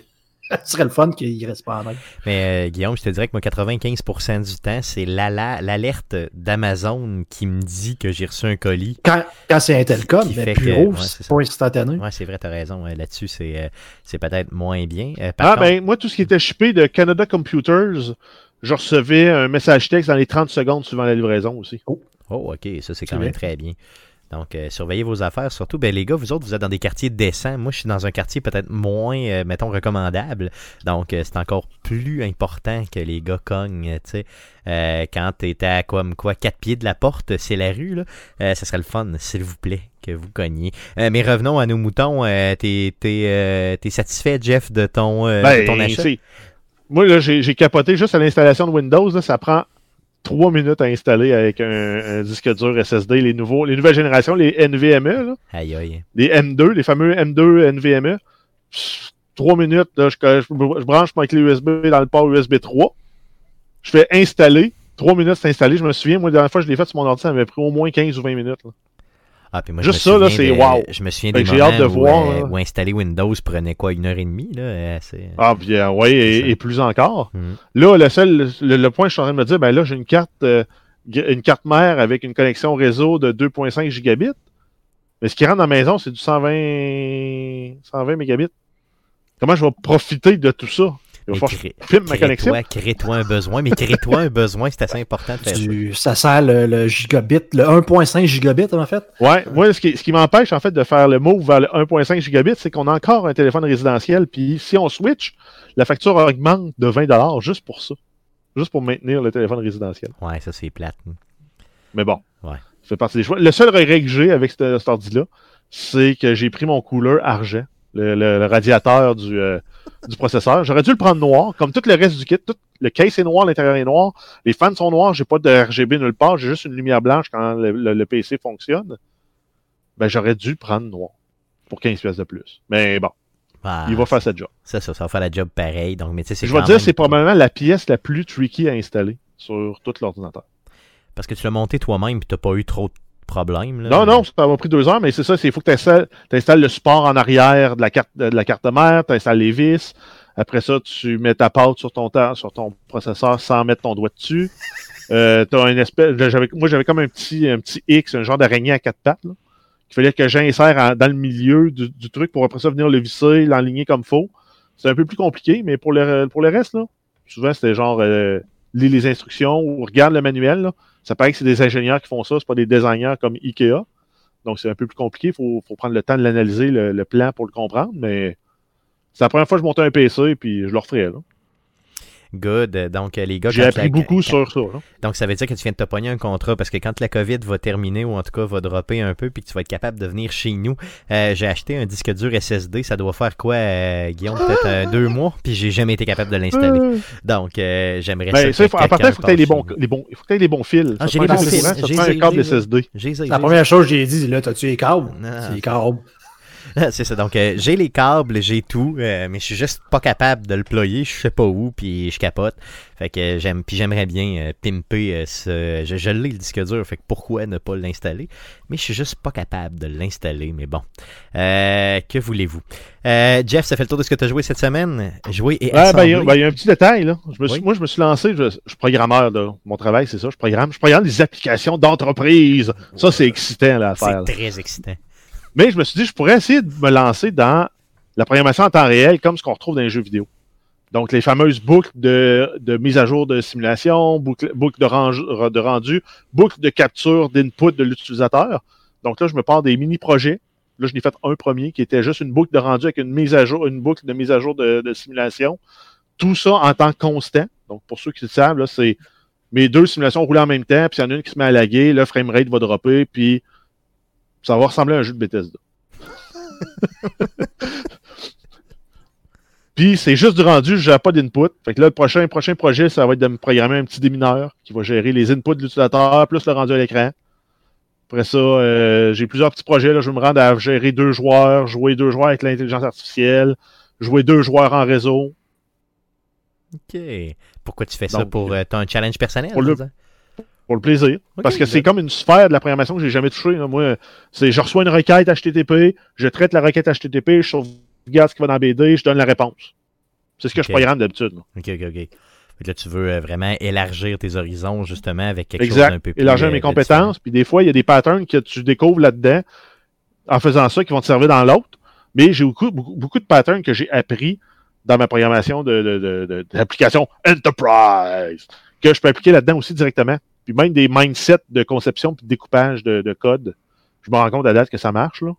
ce serait le fun qu'il reste pas en main. Mais euh, Guillaume, je te dirais que moi, 95% du temps, c'est l'alerte d'Amazon qui me dit que j'ai reçu un colis. Quand, quand c'est Intelcom, Qui mais fait que- Puro, ouais, c'est pas instantané. Ouais, c'est vrai, t'as raison. euh, Là-dessus, c'est euh, c'est peut-être moins bien. Euh, par Ah, contre- ben, moi, tout ce qui était shippé de Canada Computers, je recevais un message texte dans les 30 secondes suivant la livraison aussi. Oh, OK, ça c'est quand même bien. très bien. Donc, euh, surveillez vos affaires. Surtout, ben, les gars, vous autres, vous êtes dans des quartiers décents. Moi, je suis dans un quartier peut-être moins, euh, mettons, recommandable. Donc, euh, c'est encore plus important que les gars cognent. tu sais. Quand tu es à comme quoi, quatre pieds de la porte, c'est la rue, là. Ça serait le fun, s'il vous plaît, que vous cogniez. Mais revenons à nos moutons. T'es t'es, t'es satisfait, Jeff, de ton, de ton Ben, achat? Moi, là, j'ai j'ai capoté juste à l'installation de Windows. là, ça prend trois minutes à installer avec un, un disque dur SSD. Les, nouveaux, les nouvelles générations, les NVMe, là, Aïe, aïe. les M2, les fameux M2 NVMe. Pff, Trois minutes, là, je, je- je branche ma clé USB dans le port USB 3. Je fais installer. Trois minutes, c'est installé. Je me souviens, moi, la dernière fois que je l'ai fait sur mon ordi, ça m'avait pris au moins 15 ou 20 minutes. là. Ah, puis moi, Juste ça, là, c'est wow. Je me souviens des j'ai hâte de où, voir, euh, où installer Windows prenait quoi, une heure et demie, là? euh, c'est- Ah, puis euh, C'est et, et plus encore. Mhm. Là, le seul, le, le point que je suis en train de me dire, ben là, j'ai une carte, euh, une carte mère avec une connexion réseau de 2.5 gigabits. Mais ce qui rentre dans la maison, c'est du 120, 120 mégabits. Comment je vais profiter de tout ça? Il va falloir crée- ma connexion. Crée-toi crée-toi un besoin, mais crée-toi un besoin, c'est assez important de faire ça. Du- ça sert le, le gigabit, le 1.5 gigabit en fait? Ouais, moi, ce qui, ce qui m'empêche, en fait, de faire le move vers le 1.5 gigabit, c'est qu'on a encore un téléphone résidentiel, puis si on switch, la facture augmente de 20 juste pour ça. Juste pour maintenir le téléphone résidentiel. Ouais, ça c'est plate. Mais bon, Ouais. ça fait partie des choix. Le seul regret que j'ai avec ce- cet ordi-là, c'est que j'ai pris mon couleur argent, le, le- le radiateur du, euh, du processeur. J'aurais dû le prendre noir, comme tout le reste du kit. Tout, le case est noir, l'intérieur est noir. Les fans sont noirs, j'ai pas de RGB nulle part, j'ai juste une lumière blanche quand le, le- PC fonctionne. Ben, j'aurais dû le prendre noir pour 15 pièces de plus. Mais bon, Ah, il va faire cette job. Ça, ça, ça va faire la job pareil. Donc, mais Je vais dire, c'est probablement la pièce la plus tricky à installer sur tout l'ordinateur. Parce que tu l'as monté toi-même et tu n'as pas eu trop de problèmes. Là. Non, non, ça m'a pris deux heures, mais c'est ça, c'est faut que tu installes, le support en arrière de la carte de la carte mère, tu installes les vis. Après ça, tu mets ta pâte sur ton sur ton processeur sans mettre ton doigt dessus. Euh, espèce, moi, j'avais comme un petit, un petit X, un genre d'araignée à quatre pattes. Là. Il fallait que j'insère dans le milieu du, truc pour après ça venir le visser, l'enligner comme faux. C'est un peu plus compliqué, mais pour le, pour le reste, là, souvent c'était genre euh, lis les instructions ou regarde le manuel. Là. Ça paraît que c'est des ingénieurs qui font ça, c'est pas des designers comme Ikea. Donc c'est un peu plus compliqué. Il faut, prendre le temps de l'analyser, le, plan pour le comprendre, mais c'est la première fois que je montais un PC puis je le referais. Good. Donc, les gars. J'ai appris beaucoup sur ça. Donc, ça veut dire que tu viens de te pogner un contrat parce que quand la COVID va terminer ou en tout cas va dropper un peu puis que tu vas être capable de venir chez nous, euh, j'ai acheté un disque dur SSD. Ça doit faire quoi, euh, Guillaume? Peut-être euh, deux mois puis j'ai jamais été capable de l'installer. Donc, j'aimerais ben, ça. à partir, il faut que tu aies les bons, les bons, faut que les bons fils. Ah, j'ai les bons fils. J'ai un câble SSD. La première chose que j'ai dit, là, t'as-tu les câbles? C'est les câbles. c'est ça. Donc, euh, j'ai les câbles, j'ai tout, euh, mais je suis juste pas capable de le ployer. Je sais pas où, puis je capote. Fait que j'aime, puis j'aimerais bien euh, pimper ce. Je, je l'ai le disque dur, fait que pourquoi ne pas l'installer? Mais je suis juste pas capable de l'installer. Mais bon, que voulez-vous? Jeff, ça fait le tour de ce que tu as joué cette semaine. Joué et ben, il ben, y, a un petit détail là. Je me Moi, je me suis lancé. Je, suis programmeur de mon travail, c'est ça. Je programme. Je programme des applications d'entreprise. Ça, c'est excitant là, à faire. C'est très excitant. Mais je me suis dit, je pourrais essayer de me lancer dans la programmation en temps réel, comme ce qu'on retrouve dans les jeux vidéo. Donc, les fameuses boucles de, mise à jour de simulation, boucles, de, rendu, boucles de capture d'input de l'utilisateur. Donc là, je me pars des mini-projets. Là, je n'ai fait un premier qui était juste une boucle de rendu avec une mise à jour, une boucle de mise à jour de, simulation. Tout ça en temps constant. Donc, pour ceux qui le savent, c'est mes deux simulations roulent en même temps, puis il y en a une qui se met à laguer, le framerate va dropper, puis ça va ressembler à un jeu de Bethesda. Puis c'est juste du rendu, je n'ai pas d'input. Fait que là, le prochain, prochain projet, ça va être de me programmer un petit démineur qui va gérer les inputs de l'utilisateur plus le rendu à l'écran. Après ça, euh, j'ai plusieurs petits projets. Là, je vais me rendre à gérer deux joueurs, jouer deux joueurs avec l'intelligence artificielle, jouer deux joueurs en réseau. OK. Pourquoi tu fais ça? Pour euh, ton challenge personnel? pour le plaisir. parce que c'est comme une sphère de la programmation que j'ai jamais touchée. Moi, c'est je reçois une requête HTTP, je traite la requête HTTP, je sauvegarde ce qui va dans BD, je donne la réponse. C'est ce que je programme d'habitude. OK, OK, OK. Là, tu veux euh, vraiment élargir tes horizons, justement, avec quelque chose d'un peu plus. Élargir mes euh, compétences. Puis des fois, il y a des patterns que tu découvres là-dedans en faisant ça qui vont te servir dans l'autre. Mais j'ai beaucoup, beaucoup, de patterns que j'ai appris dans ma programmation d'application de, de, Enterprise que je peux appliquer là-dedans aussi directement puis même des mindsets de conception puis de découpage de, code, je me rends compte à date que ça marche. Là.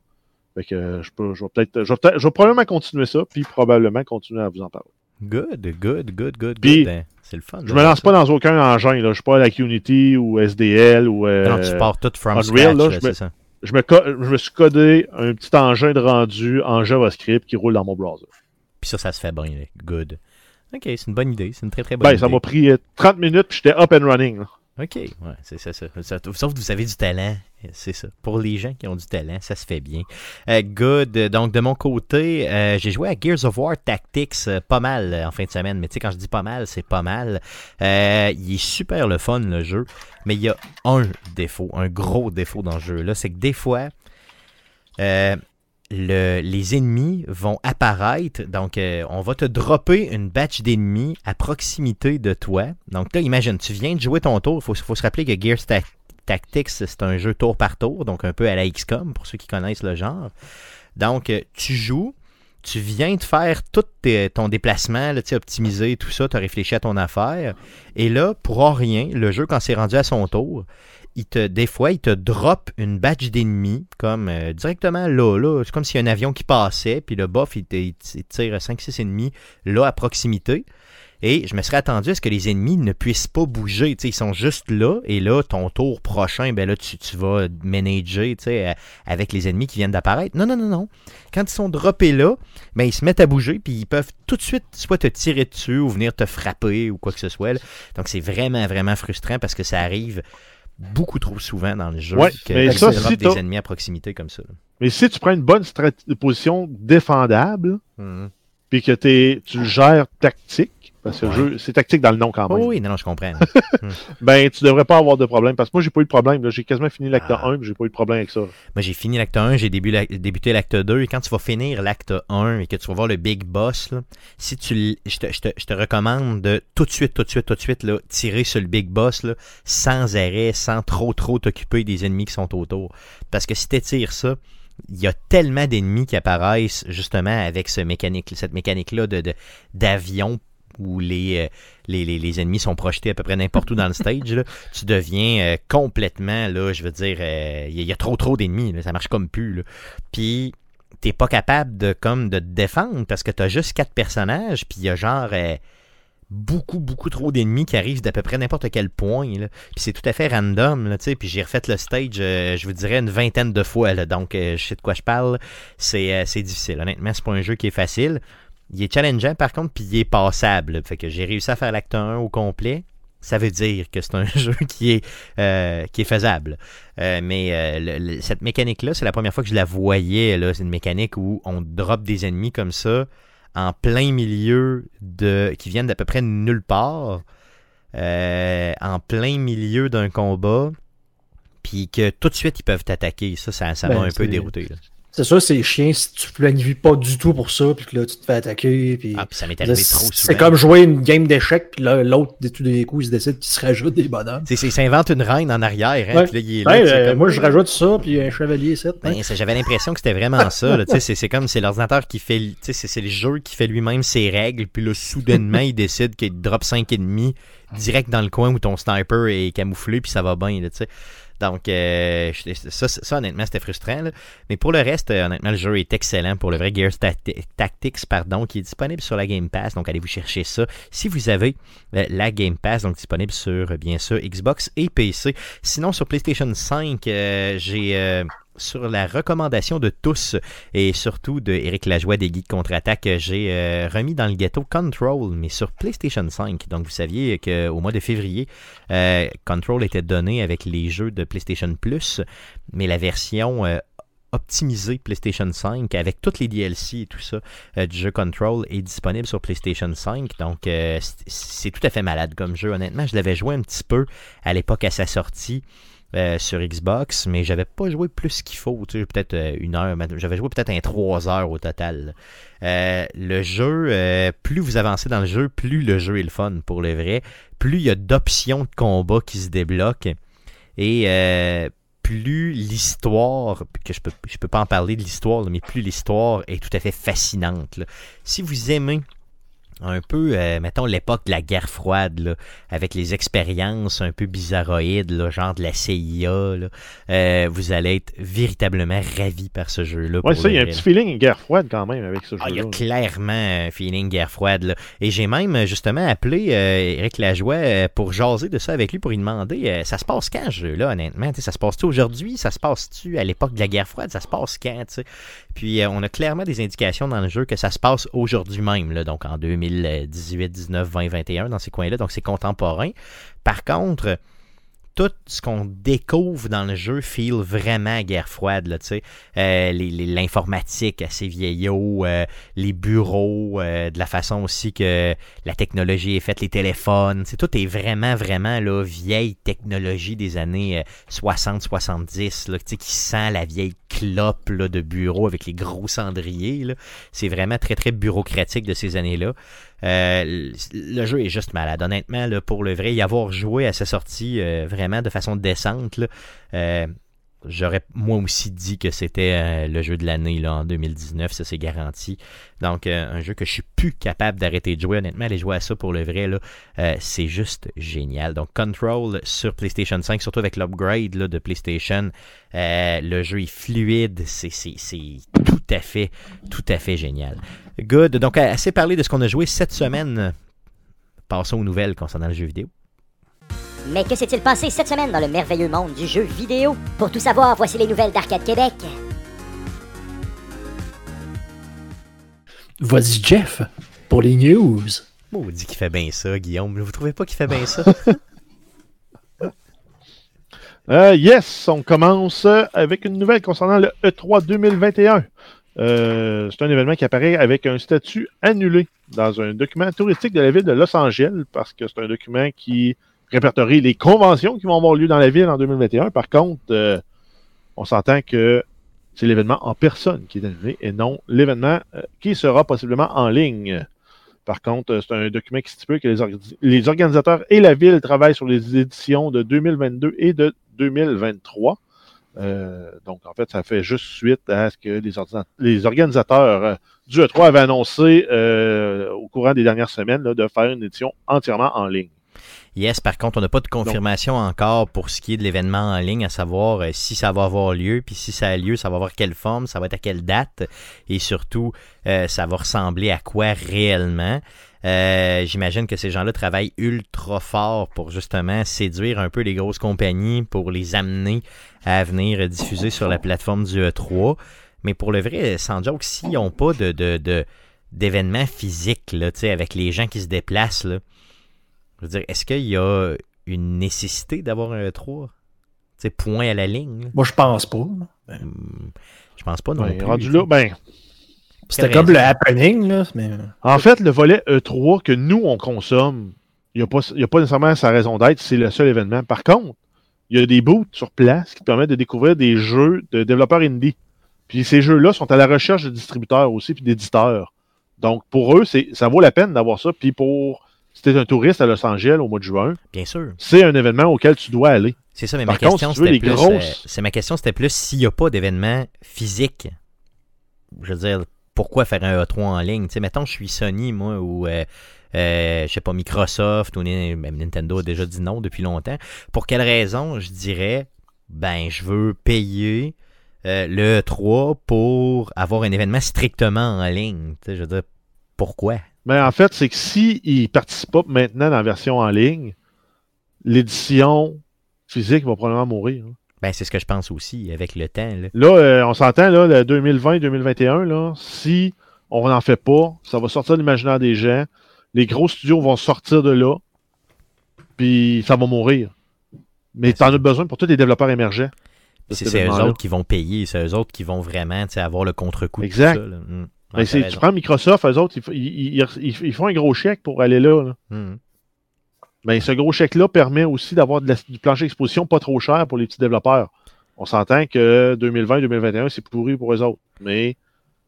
Fait que je, peux, je vais peut-être. Je, vais, je vais probablement continuer ça, puis probablement continuer à vous en parler. Good, good, good, good, good. Ben, c'est le fun. Je me lance pas dans aucun engin. Là. Je suis pas avec Unity ou SDL ou. Euh, non, tu pars tout from Unreal, scratch, là, je, me, ça. Je, me, je me suis codé un petit engin de rendu en JavaScript qui roule dans mon browser. Puis ça, ça se fait bien. Good. Ok, c'est une bonne idée. C'est une très très bonne ben, idée. Ça m'a pris 30 euh, minutes, puis j'étais up and running. Là. OK, ouais, c'est ça, ça, Sauf que vous avez du talent, c'est ça. Pour les gens qui ont du talent, ça se fait bien. Euh, good. Donc, de mon côté, euh, j'ai joué à Gears of War Tactics euh, pas mal en fin de semaine. Mais tu sais, quand je dis pas mal, c'est pas mal. il est super le fun, le jeu. Mais il y a un défaut, un gros défaut dans le jeu. là C'est que des fois, les ennemis vont apparaître. Donc, euh, on va te dropper une batch d'ennemis à proximité de toi. Donc là, imagine, tu viens de jouer ton tour. Il faut, se rappeler que Gears Tactics, c'est un jeu tour par tour, donc un peu à la XCOM, pour ceux qui connaissent le genre. Donc, euh, tu joues, tu viens de faire tout ton déplacement, là, optimiser tout ça, tu as réfléchi à ton affaire. Et là, pour rien, le jeu, quand c'est rendu à son tour, te, des fois, il te drop une batch d'ennemis, comme euh, directement là, là. C'est comme s'il y a un avion qui passait, puis le buff, il, il tire 5-6 ennemis là à proximité. Et je me serais attendu à ce que les ennemis ne puissent pas bouger. ils sont juste là. Et là, ton tour prochain, ben là, tu, tu vas manager avec les ennemis qui viennent d'apparaître. Non, non, non, non. Quand ils sont droppés là, ben, ils se mettent à bouger. Puis ils peuvent tout de suite soit te tirer dessus ou venir te frapper ou quoi que ce soit. Donc c'est vraiment, vraiment frustrant parce que ça arrive beaucoup trop souvent dans le jeu ouais, que mais ça, si des ennemis à proximité comme ça. Mais si tu prends une bonne position défendable, mhm. puis que tu gères tactique, Parce que le jeu, c'est tactique dans le nom quand même. oui, non, non, je comprends. ben, tu devrais pas avoir de problème. Parce que moi, j'ai pas eu de problème. J'ai quasiment fini l'acte 1 et j'ai pas eu de problème avec ça. Moi, j'ai fini l'acte 1, j'ai débuté l'acte 2. Et quand tu vas finir l'acte 1 et que tu vas voir le big boss, là, si tu, je, te, je, te, je te recommande de tout de suite, tout de suite, tout de suite, là, tirer sur le big boss là, sans arrêt, sans trop, trop t'occuper des ennemis qui sont autour. Parce que si tu tires ça, il y a tellement d'ennemis qui apparaissent justement avec ce mécanique, cette mécanique-là de, d'avion où les, euh, les, ennemis sont projetés à peu près n'importe où dans le stage, tu deviens euh, complètement, là, je veux dire, euh, il y, a trop trop d'ennemis, ça marche comme plus. Là. Puis t'es pas capable de comme de te défendre parce que t'as juste quatre personnages, puis il y a genre beaucoup, beaucoup trop d'ennemis qui arrivent d'à peu près n'importe quel point. Puis c'est tout à fait random. Là, puis j'ai refait le stage, je vous dirais, une vingtaine de fois. Donc, je sais de quoi je parle. C'est, c'est difficile. Honnêtement, c'est pas un jeu qui est facile. Il est challengeant par contre, puis il est passable. Fait que j'ai réussi à faire l'acte 1 au complet. Ça veut dire que c'est un jeu qui est, euh, qui est faisable. Euh, mais euh, cette mécanique-là, c'est la première fois que je la voyais. Là. C'est une mécanique où on drop des ennemis comme ça en plein milieu de. qui viennent d'à peu près nulle part. en plein milieu d'un combat. Puis que tout de suite ils peuvent t'attaquer. Ça, ça, ça m'a ben, un peu dérouté. Là. C'est sûr, c'est chiant si tu planifies pas du tout pour ça, puis que là, tu te fais attaquer. Puis... Ah, puis ça m'est arrivé trop souvent. C'est comme jouer une game d'échecs, puis là, l'autre, de tous les coups, il se décide qu'il se rajoute des bonhommes. C'est, c'est, invente une reine en arrière, hein, puis là, il est là, euh, Moi, je rajoute ça, puis un chevalier, ça. Ben, j'avais l'impression que c'était vraiment ça. Là, c'est, c'est comme, c'est l'ordinateur qui fait, c'est, c'est le jeu qui fait lui-même ses règles, puis là, soudainement, il décide qu'il drop 5 ennemis direct dans le coin où ton sniper est camouflé, puis ça va bien, tu sais. Donc, euh, ça, ça, honnêtement, c'était frustrant. Mais pour le reste, euh, honnêtement, le jeu est excellent pour le vrai Gears Tactics, pardon, qui est disponible sur la Game Pass. Donc, allez vous chercher ça si vous avez euh, la Game Pass, donc disponible sur, bien sûr, Xbox et PC. Sinon, sur PlayStation 5, j'ai sur la recommandation de tous et surtout de Eric Lajoie des Geeks Contre-Attaque, j'ai euh, remis dans le ghetto Control, mais sur PlayStation 5. Donc vous saviez qu'au mois de février, euh, Control était donné avec les jeux de PlayStation Plus, mais la version euh, optimisée PlayStation 5 avec toutes les DLC et tout ça du jeu Control est disponible sur PlayStation 5. Donc c'est tout à fait malade comme jeu. Honnêtement, je l'avais joué un petit peu à l'époque à sa sortie. Euh, sur Xbox, mais j'avais pas joué plus qu'il faut, peut-être euh, une heure, j'avais joué peut-être un trois heures au total. Euh, le jeu, plus vous avancez dans le jeu, plus le jeu est le fun pour le vrai, plus il y a d'options de combat qui se débloquent et plus l'histoire, que je peux, je peux pas en parler de l'histoire, mais plus l'histoire est tout à fait fascinante. Si vous aimez un peu, euh, mettons, l'époque de la guerre froide, là, avec les expériences un peu bizarroïdes, là, genre de la CIA. Là, euh, vous allez être véritablement ravi par ce jeu-là. Ouais, ça, il y a un petit feeling guerre froide quand même avec ce jeu-là. Ah, il y a clairement un feeling guerre froide. Là. Et j'ai même justement appelé euh, Eric Lajoie pour jaser de ça avec lui, pour lui demander ça se passe quand ce jeu-là, honnêtement? Ça se passe-tu aujourd'hui? Ça se passe-tu à l'époque de la guerre froide? Ça se passe quand sais? Puis on a clairement des indications dans le jeu que ça se passe aujourd'hui même, là, donc en 2000. 2018, 19, 20, 21 dans ces coins-là, donc c'est contemporain. Par contre, tout ce qu'on découvre dans le jeu feel vraiment guerre froide. Là, euh, L'informatique assez vieillot, euh, les bureaux, euh, de la façon aussi que la technologie est faite, les téléphones. Tout est vraiment, vraiment là, vieille technologie des années 60-70 qui sent la vieille clope là, de bureau avec les gros cendriers. C'est vraiment très, très bureaucratique de ces années-là. Euh, le jeu est juste malade. Honnêtement, pour le vrai, y avoir joué à sa sortie euh, vraiment de façon décente, euh, j'aurais moi aussi dit que c'était le jeu de l'année en 2019, ça c'est garanti. Donc un jeu que je suis plus capable d'arrêter de jouer. Honnêtement, aller jouer à ça pour le vrai, là, c'est juste génial. Donc Control sur PlayStation 5, surtout avec l'upgrade de PlayStation, le jeu est fluide, c'est tout à fait, tout à fait génial. Good. Donc, assez parlé de ce qu'on a joué cette semaine. Passons aux nouvelles concernant le jeu vidéo. Mais que s'est-il passé cette semaine dans le merveilleux monde du jeu vidéo? Pour tout savoir, voici les nouvelles d'Arcade Québec. Voici Jeff pour les news. Bon, on dit qu'il fait bien ça, Guillaume. Vous trouvez pas qu'il fait bien ça? Euh, Yes, on commence avec une nouvelle concernant le E3 2021. Euh, c'est un événement qui apparaît avec un statut annulé dans un document touristique de la ville de Los Angeles, parce que c'est un document qui répertorie les conventions qui vont avoir lieu dans la ville en 2021. Par contre, euh, on s'entend que c'est l'événement en personne qui est annulé et non l'événement euh, qui sera possiblement en ligne. Par contre, c'est un document qui stipule que les, les, organisateurs et la ville travaillent sur les éditions de 2022 et de 2023. Euh, donc, en fait, ça fait juste suite à ce que les, les organisateurs euh, du E3 avaient annoncé euh, au courant des dernières semaines de faire une édition entièrement en ligne. Yes, par contre, on n'a pas de confirmation encore pour ce qui est de l'événement en ligne, à savoir si ça va avoir lieu, puis si ça a lieu, ça va avoir quelle forme, ça va être à quelle date, et surtout, ça va ressembler à quoi réellement. Euh, j'imagine que ces gens-là travaillent ultra fort pour justement séduire un peu les grosses compagnies pour les amener à venir diffuser sur la plateforme du E3. Mais pour le vrai, sans joke, s'ils n'ont pas de, de, d'événements physiques là, avec les gens qui se déplacent, là, je veux dire, est-ce qu'il y a une nécessité d'avoir un E3? sais, point à la ligne. Moi, je pense pas. Hmm, je pense pas non plus. Rendu là, ben, c'était comme le happening, là. Mais... En fait, le volet E3 que nous, on consomme, il n'y a, pas, a pas nécessairement sa raison d'être, c'est le seul événement. Par contre, il y a des booths sur place qui permettent de découvrir des jeux de développeurs indie. Puis ces jeux-là sont à la recherche de distributeurs aussi, puis d'éditeurs. Donc, pour eux, ça vaut la peine d'avoir ça. Puis pour, si tu es un touriste à Los Angeles au mois de juin, bien sûr, c'est un événement auquel tu dois aller. C'est ça, mais ma question, c'était plus, euh, c'est ma question, c'était plus s'il n'y a pas d'événement physique. Je veux dire, pourquoi faire un E3 en ligne? Tu sais, mettons, je suis Sony, moi, ou euh, euh, je sais pas, Microsoft ou même Nintendo a déjà dit non depuis longtemps. Pour quelle raison je dirais ben je veux payer euh, le E3 pour avoir un événement strictement en ligne? Je veux dire, pourquoi? Ben, en fait, c'est que s'ils ne participent pas maintenant dans la version en ligne, l'édition physique va probablement mourir. Hein. Ben, c'est ce que je pense aussi avec le temps. Là, euh, on s'entend, là, 2020-2021, là, si on n'en fait pas, ça va sortir de l'imaginaire des gens. Les gros studios vont sortir de là, puis ça va mourir. Mais tu en as besoin pour tous les développeurs émergents. C'est eux autres qui vont payer, c'est eux autres qui vont vraiment avoir le contre-coup. Exact. Hmm. Ben, tu prends Microsoft, eux autres, ils, font un gros chèque pour aller là. Hmm. Ben, ce gros chèque-là permet aussi d'avoir du plancher d'exposition pas trop cher pour les petits développeurs. On s'entend que 2020-2021, c'est pourri pour eux autres. Mais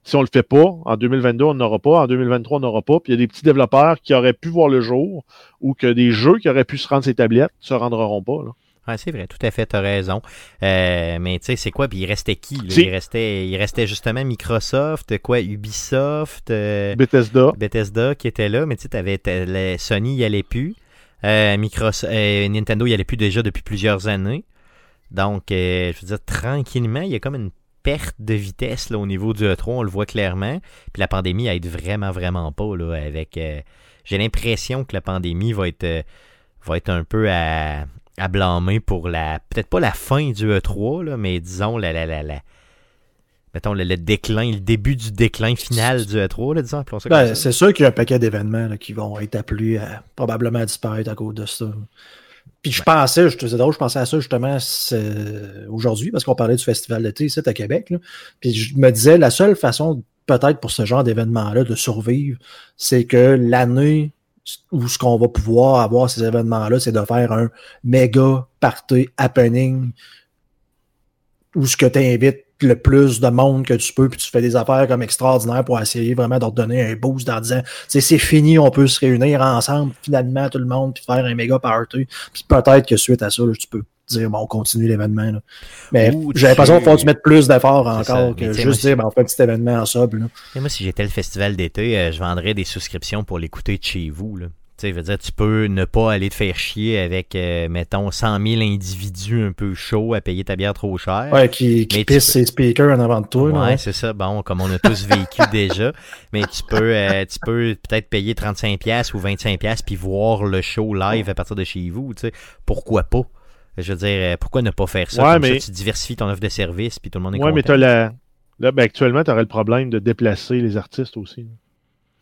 si on le fait pas, en 2022, on n'aura pas, en 2023, on n'aura pas. Puis il y a des petits développeurs qui auraient pu voir le jour ou que des jeux qui auraient pu se rendre ces tablettes ne se rendront pas. Là. C'est vrai, tout à fait, tu as raison. Euh, mais tu sais, c'est quoi? Puis il restait qui? Il, restait, il restait justement Microsoft, quoi, Ubisoft, euh, Bethesda. Bethesda qui était là, mais tu sais, Sony, il allait plus. Euh, Microsoft, Nintendo, il allait plus déjà depuis plusieurs années. Donc, je veux dire, tranquillement, il y a comme une perte de vitesse là, au niveau du E3, on le voit clairement. Puis la pandémie aide vraiment, vraiment pas. Là, avec, j'ai l'impression que la pandémie va être, va être un peu à, à blâmer pour la. Peut-être pas la fin du E3, là, mais disons la, la, la, la mettons, le, déclin, le début du déclin final du E3, là, disons, ben, C'est sûr qu'il y a un paquet d'événements qui vont être appelés à probablement disparaître à cause de ça. Puis je pensais, je, drôle, je pensais à ça justement aujourd'hui, parce qu'on parlait du festival d'été ici à Québec. Puis je me disais, la seule façon, peut-être pour ce genre d'événement-là, de survivre, c'est que l'année où ce qu'on va pouvoir avoir ces événements-là, c'est de faire un méga party happening où ce que tu invites le plus de monde que tu peux, puis tu fais des affaires comme extraordinaires pour essayer vraiment de donner un boost en disant c'est fini, on peut se réunir ensemble, finalement, tout le monde, puis faire un méga party. Puis peut-être que suite à ça, tu peux dire bon, on continue l'événement. Mais j'ai l'impression qu'il faut tu mettre plus d'efforts encore que juste dire bon, on fait un petit événement en sub. moi, si j'étais le festival d'été, euh, je vendrais des souscriptions pour l'écouter de chez vous. Là. Tu veux dire, tu peux ne pas aller te faire chier avec, euh, mettons, 100 000 individus un peu chauds à payer ta bière trop cher. Ouais, qui, qui pissent ses speakers en avant de toi. Ouais, c'est ça. Bon, comme on a tous vécu déjà. Mais tu peux, euh, tu peux peut-être payer 35$ ou 25$ puis voir le show live à partir de chez vous. Pourquoi pas? Je veux dire, euh, pourquoi ne pas faire ça? comme ça, tu diversifies ton offre de service puis tout le monde est ouais, mais t'as la... Là, ben, actuellement, tu aurais le problème de déplacer les artistes aussi.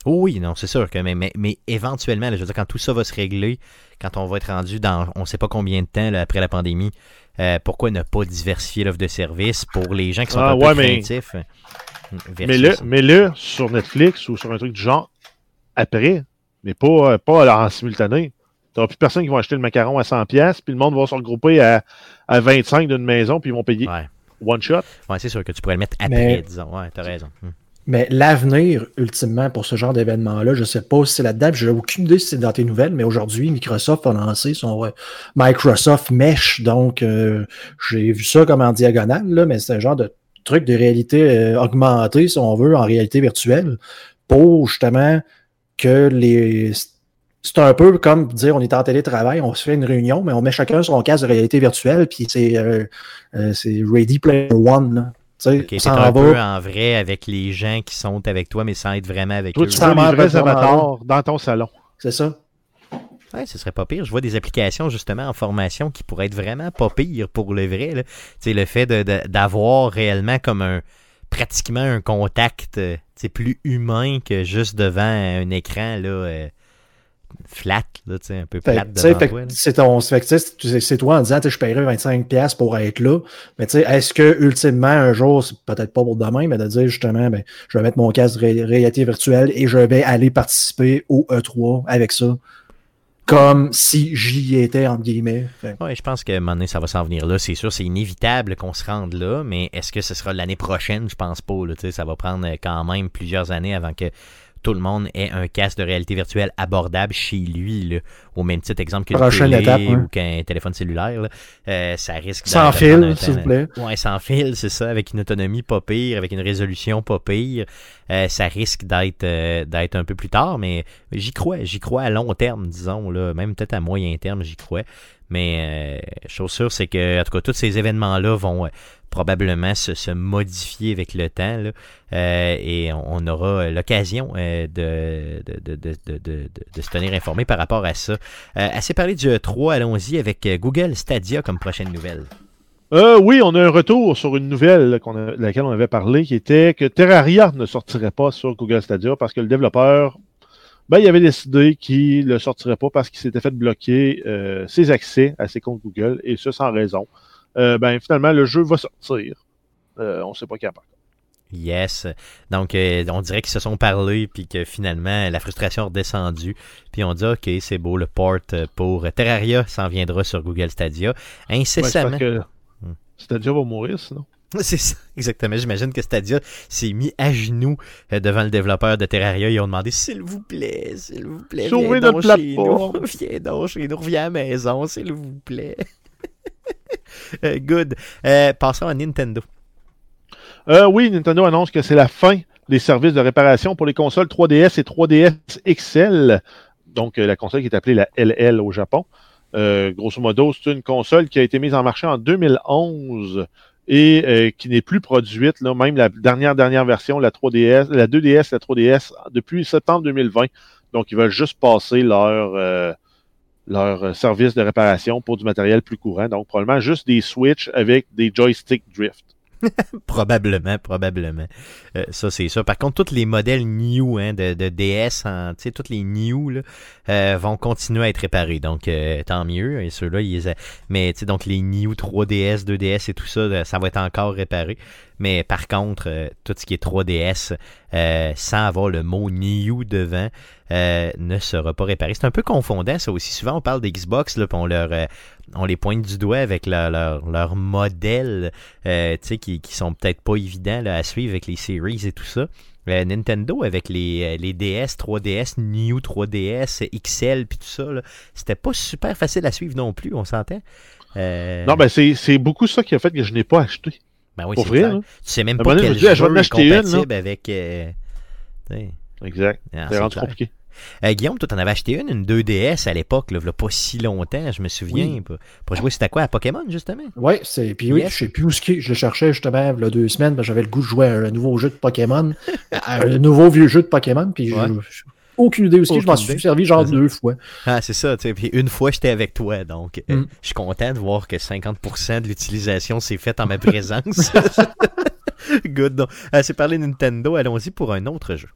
Oh oui, non, c'est sûr que mais, mais, éventuellement, je veux dire, quand tout ça va se régler, quand on va être rendu dans on ne sait pas combien de temps après la pandémie, pourquoi ne pas diversifier l'offre de service pour les gens qui sont Ah, un ouais, peu mais- craintifs? euh, Mais le, mais le sur Netflix ou sur un truc du genre après, mais pas, euh, pas en simultané. T'auras plus personne qui va acheter le macaron à 100$, puis le monde va se regrouper à, à 25 d'une maison, puis ils vont payer Ouais. one shot. Ouais, c'est sûr que tu pourrais le mettre après, Mais- disons. Ouais, t'as raison. Hmm. Mais l'avenir, ultimement, pour ce genre d'événement-là, je sais pas si c'est là-dedans. J'ai aucune idée si c'est dans tes nouvelles, mais aujourd'hui, Microsoft a lancé son euh, Microsoft Mesh. Donc, euh, j'ai vu ça comme en diagonale, là, mais c'est un genre de truc de réalité euh, augmentée, si on veut, en réalité virtuelle, pour justement que les. C'est un peu comme dire on est en télétravail, on se fait une réunion, mais on met chacun son casque de réalité virtuelle, puis c'est euh, euh, c'est Ready Player One. Là. Tu sais, Ok, on c'est s'en un va. peu en vrai avec les gens qui sont avec toi, mais sans être vraiment avec Toi, eux. tu vraiment avatars dans ton salon. C'est ça. Ouais, ce serait pas pire. Je vois des applications justement en formation qui pourraient être vraiment pas pires pour le vrai. là. Tu sais, le fait de- de- d'avoir réellement comme un pratiquement un contact euh, plus humain que juste devant un écran là, euh, flat, là, tu sais, un peu Fait, plate devant fait toi. c'est ton, c'est- toi en disant, je paierais 25$ pour être là. Mais tu sais, est-ce que ultimement, un jour, c'est peut-être pas pour demain, mais de dire justement, ben, je vais mettre mon casque de ré- réalité virtuelle et je vais aller participer au E3 avec ça. Comme si j'y étais, entre guillemets. Ouais, je pense que un moment donné, ça va s'en venir là. C'est sûr, c'est inévitable qu'on se rende là, mais est-ce que ce sera l'année prochaine? Je pense pas. Là, Tu sais, ça va prendre euh, quand même plusieurs années avant que tout le monde ait un casque de réalité virtuelle abordable chez lui, là, au même titre exemple qu'une télé étape, ouais. ou qu'un téléphone cellulaire. là. Euh, ça risque sans fil, s'il vous plaît. Ouais, sans fil, c'est ça, avec une autonomie pas pire, avec une résolution pas pire. Euh, ça risque d'être euh, d'être un peu plus tard, mais j'y crois. J'y crois à long terme, disons, là, même peut-être à moyen terme, j'y crois. Mais euh, chose sûre, c'est que, en tout cas, tous ces événements-là vont euh, probablement se, modifier avec le temps. Euh, et on, on aura l'occasion euh, de, de, se tenir informé par rapport à ça. Assez parlé du E3, allons-y avec Google Stadia comme prochaine nouvelle. Oui, on a un retour sur une nouvelle qu'on a- laquelle on avait parlé, qui était que Terraria ne sortirait pas sur Google Stadia parce que le développeur, ben, il avait décidé qu'il ne le sortirait pas parce qu'il s'était fait bloquer euh, ses accès à ses comptes Google, et ce sans raison. Euh, ben, finalement, le jeu va sortir. Euh, on ne sait pas quand. Yes. Donc, on dirait qu'ils se sont parlé, puis que finalement, la frustration est redescendue. Puis on dit, OK, c'est beau, le port pour Terraria s'en viendra sur Google Stadia. Incessamment. que. Stadia va mourir sinon. C'est ça, exactement. J'imagine que Stadia s'est mis à genoux euh, devant le développeur de Terraria. Ils ont demandé S'il vous plaît, s'il vous plaît, Sauvez viens notre donc chez nous. Viens donc chez nous, reviens à la maison, s'il vous plaît. Euh, good. Euh, passons à Nintendo. Euh, oui, Nintendo annonce que c'est la fin des services de réparation pour les consoles 3DS et 3DS XL. Donc, la console qui est appelée la LL au Japon. Euh, grosso modo, c'est une console qui a été mise en marché en 2011 et euh, qui n'est plus produite, là, même la dernière dernière version, la 3DS, la 2DS, la 3DS, depuis septembre 2020. Donc, ils veulent juste passer leur, euh, leur service de réparation pour du matériel plus courant. Donc, probablement juste des Switch avec des joysticks drift. Probablement, probablement. Euh, ça, c'est ça. Par contre, tous les modèles new hein, de, de DS, en- tous les new euh, vont continuer à être réparés. Donc, euh, tant mieux. Et ceux-là, ils mais donc les new 3DS, 2DS et tout ça, euh, ça va être encore réparé. Mais par contre, tout ce qui est 3DS, euh, sans avoir le mot new devant, ne sera pas réparé. C'est un peu confondant, ça aussi. Souvent, on parle d'Xbox, on leur, on les pointe du doigt avec leur, leur, leur modèle euh, tu sais, qui, qui sont peut-être pas évidents là, à suivre avec les series et tout ça. Euh, Nintendo avec les, euh, les DS, 3DS, New 3DS, XL puis tout ça, c'était pas super facile à suivre non plus, on s'entend. Euh, Non, ben c'est beaucoup ça qui a fait que je n'ai pas acheté. ben oui, pour c'est vrai, là. Tu sais même pas quel je me dis, ah, je vais jeu est une, compatible avec... Exact. C'est rendu compliqué. Euh, Guillaume, toi, t'en avais acheté une, une 2DS à l'époque, là, pas si longtemps, je me souviens. Oui. Pour, pour jouer, c'était quoi, à Pokémon, justement? Oui, c'est. Puis oui, Yes. je sais plus où ce qui est. Je le cherchais justement il y a deux semaines, j'avais le goût de jouer à un nouveau jeu de Pokémon. à un nouveau vieux jeu de Pokémon. Puis Ouais. je- aucune idée qui est. Je m'en Aucune suis servi genre deux fois. Ah, c'est ça, tu sais. Puis une fois, j'étais avec toi, donc euh, Mm. je suis content de voir que 50% de l'utilisation s'est faite en ma présence. Good. Donc, euh, c'est parlé Nintendo, allons-y pour un autre jeu.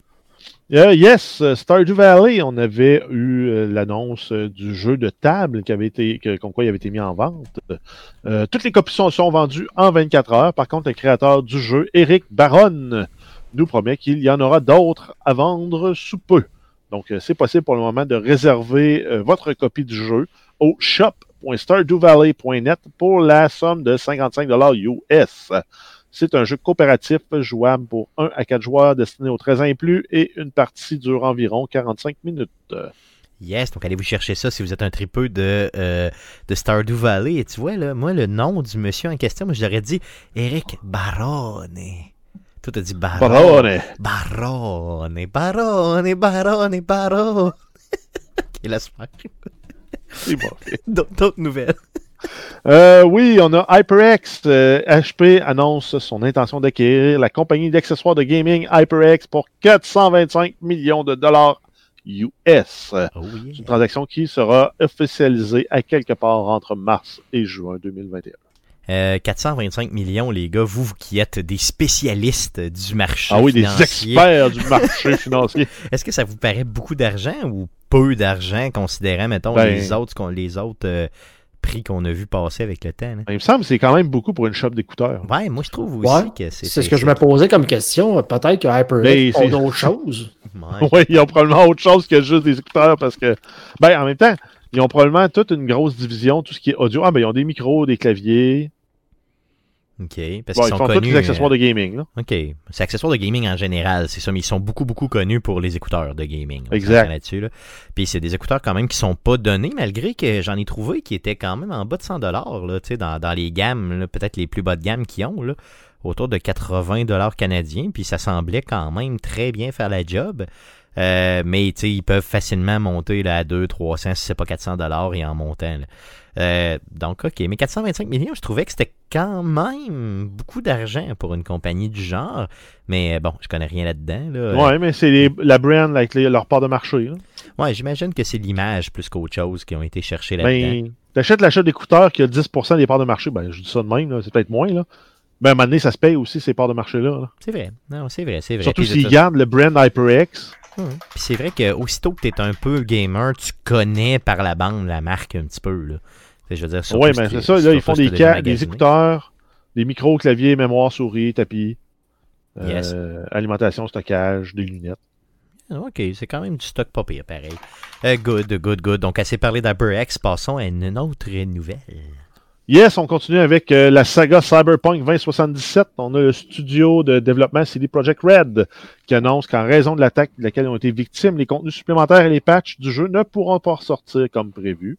Euh, yes, Stardew Valley, on avait eu euh, l'annonce euh, du jeu de table qui avait été, comme quoi il avait été mis en vente. toutes les copies sont, sont, vendues en 24 heures. Par contre, le créateur du jeu, Eric Baron, nous promet qu'il y en aura d'autres à vendre sous peu. Donc, c'est possible pour le moment de réserver votre copie du jeu au shop.stardewvalley.net pour la somme de 55 US. C'est un jeu coopératif jouable pour 1 à 4 joueurs destiné aux 13 ans et plus et une partie dure environ 45 minutes. Yes, donc allez vous chercher ça si vous êtes un tripeux de, euh, de Stardew Valley. Et tu vois, là, moi, le nom du monsieur en question, moi, je l'aurais dit Eric Barone. Tout a dit Barone. Barone. Barone, Barone, Barone. laisse-moi. C'est bon. D'autres nouvelles. Euh, oui, on a HyperX. HP euh, annonce son intention d'acquérir la compagnie d'accessoires de gaming HyperX pour 425 millions de dollars US. Oh C'est une transaction qui sera officialisée à quelque part entre mars et juin 2021. 425 euh, millions, les gars, vous, qui êtes des spécialistes du marché Ah oui, des experts du marché financier. Est-ce que ça vous paraît beaucoup d'argent ou peu d'argent, considérant, mettons, ben, les autres, les autres prix qu'on a vu passer avec le temps. Il me semble que c'est quand même beaucoup pour une shop d'écouteurs. Ouais, moi je trouve aussi que c'est. C'est ce que je me posais comme question. Peut-être que HyperX ont d'autres choses. oui, ils ont probablement autre chose que juste des écouteurs parce que. Ben, en même temps, ils ont probablement toute une grosse division, tout ce qui est audio. Ah, ben, ils ont des micros, des claviers. OK. Parce qu'ils sont ils font connus, tous les accessoires de gaming. Là. OK. C'est accessoires de gaming en général, c'est ça, mais ils sont beaucoup, beaucoup connus pour les écouteurs de gaming. Exact. Là-dessus, là. Puis c'est des écouteurs quand même qui sont pas donnés, malgré que j'en ai trouvé qui étaient quand même en bas de 100 dollars, dans, dans les gammes, peut-être les plus bas de gamme qu'ils ont, là, autour de 80 dollars canadiens. Puis ça semblait quand même très bien faire la job. Euh, mais ils peuvent facilement monter là, à 2, 300, si c'est pas 400 dollars et en montant. Euh, donc, OK. Mais 425 millions, je trouvais que c'était quand même beaucoup d'argent pour une compagnie du genre. Mais euh, bon, je connais rien là-dedans. Là. Ouais, mais c'est la brand avec leur part de marché. Ouais, j'imagine que c'est l'image plus qu'autre chose qui ont été cherchées là-dedans. Ben, t'achètes l'achat d'écouteurs qui a 10% des parts de marché. Ben, je dis ça de même, c'est peut-être moins. Là. Mais à un moment donné, ça se paye aussi ces parts de marché-là. c'est vrai. Non, c'est vrai, c'est vrai. Surtout s'ils gardent le brand HyperX. Hum. Puis c'est vrai qu'aussitôt que tu es un peu gamer, tu connais par la bande la marque un petit peu. Là. Je veux dire, oui, mais c'est ça. Là, ils font des, des écouteurs, des micros, claviers, mémoire, souris, tapis, euh, alimentation, stockage, des lunettes. Ah, ok, c'est quand même du stock pas pire, pareil. Euh, good, good, good. Donc, assez parlé d'HyperX, passons à une autre nouvelle. Yes, on continue avec euh, la saga Cyberpunk 2077. On a le studio de développement CD Projekt Red qui annonce qu'en raison de l'attaque de laquelle ont été victimes, les contenus supplémentaires et les patchs du jeu ne pourront pas ressortir comme prévu.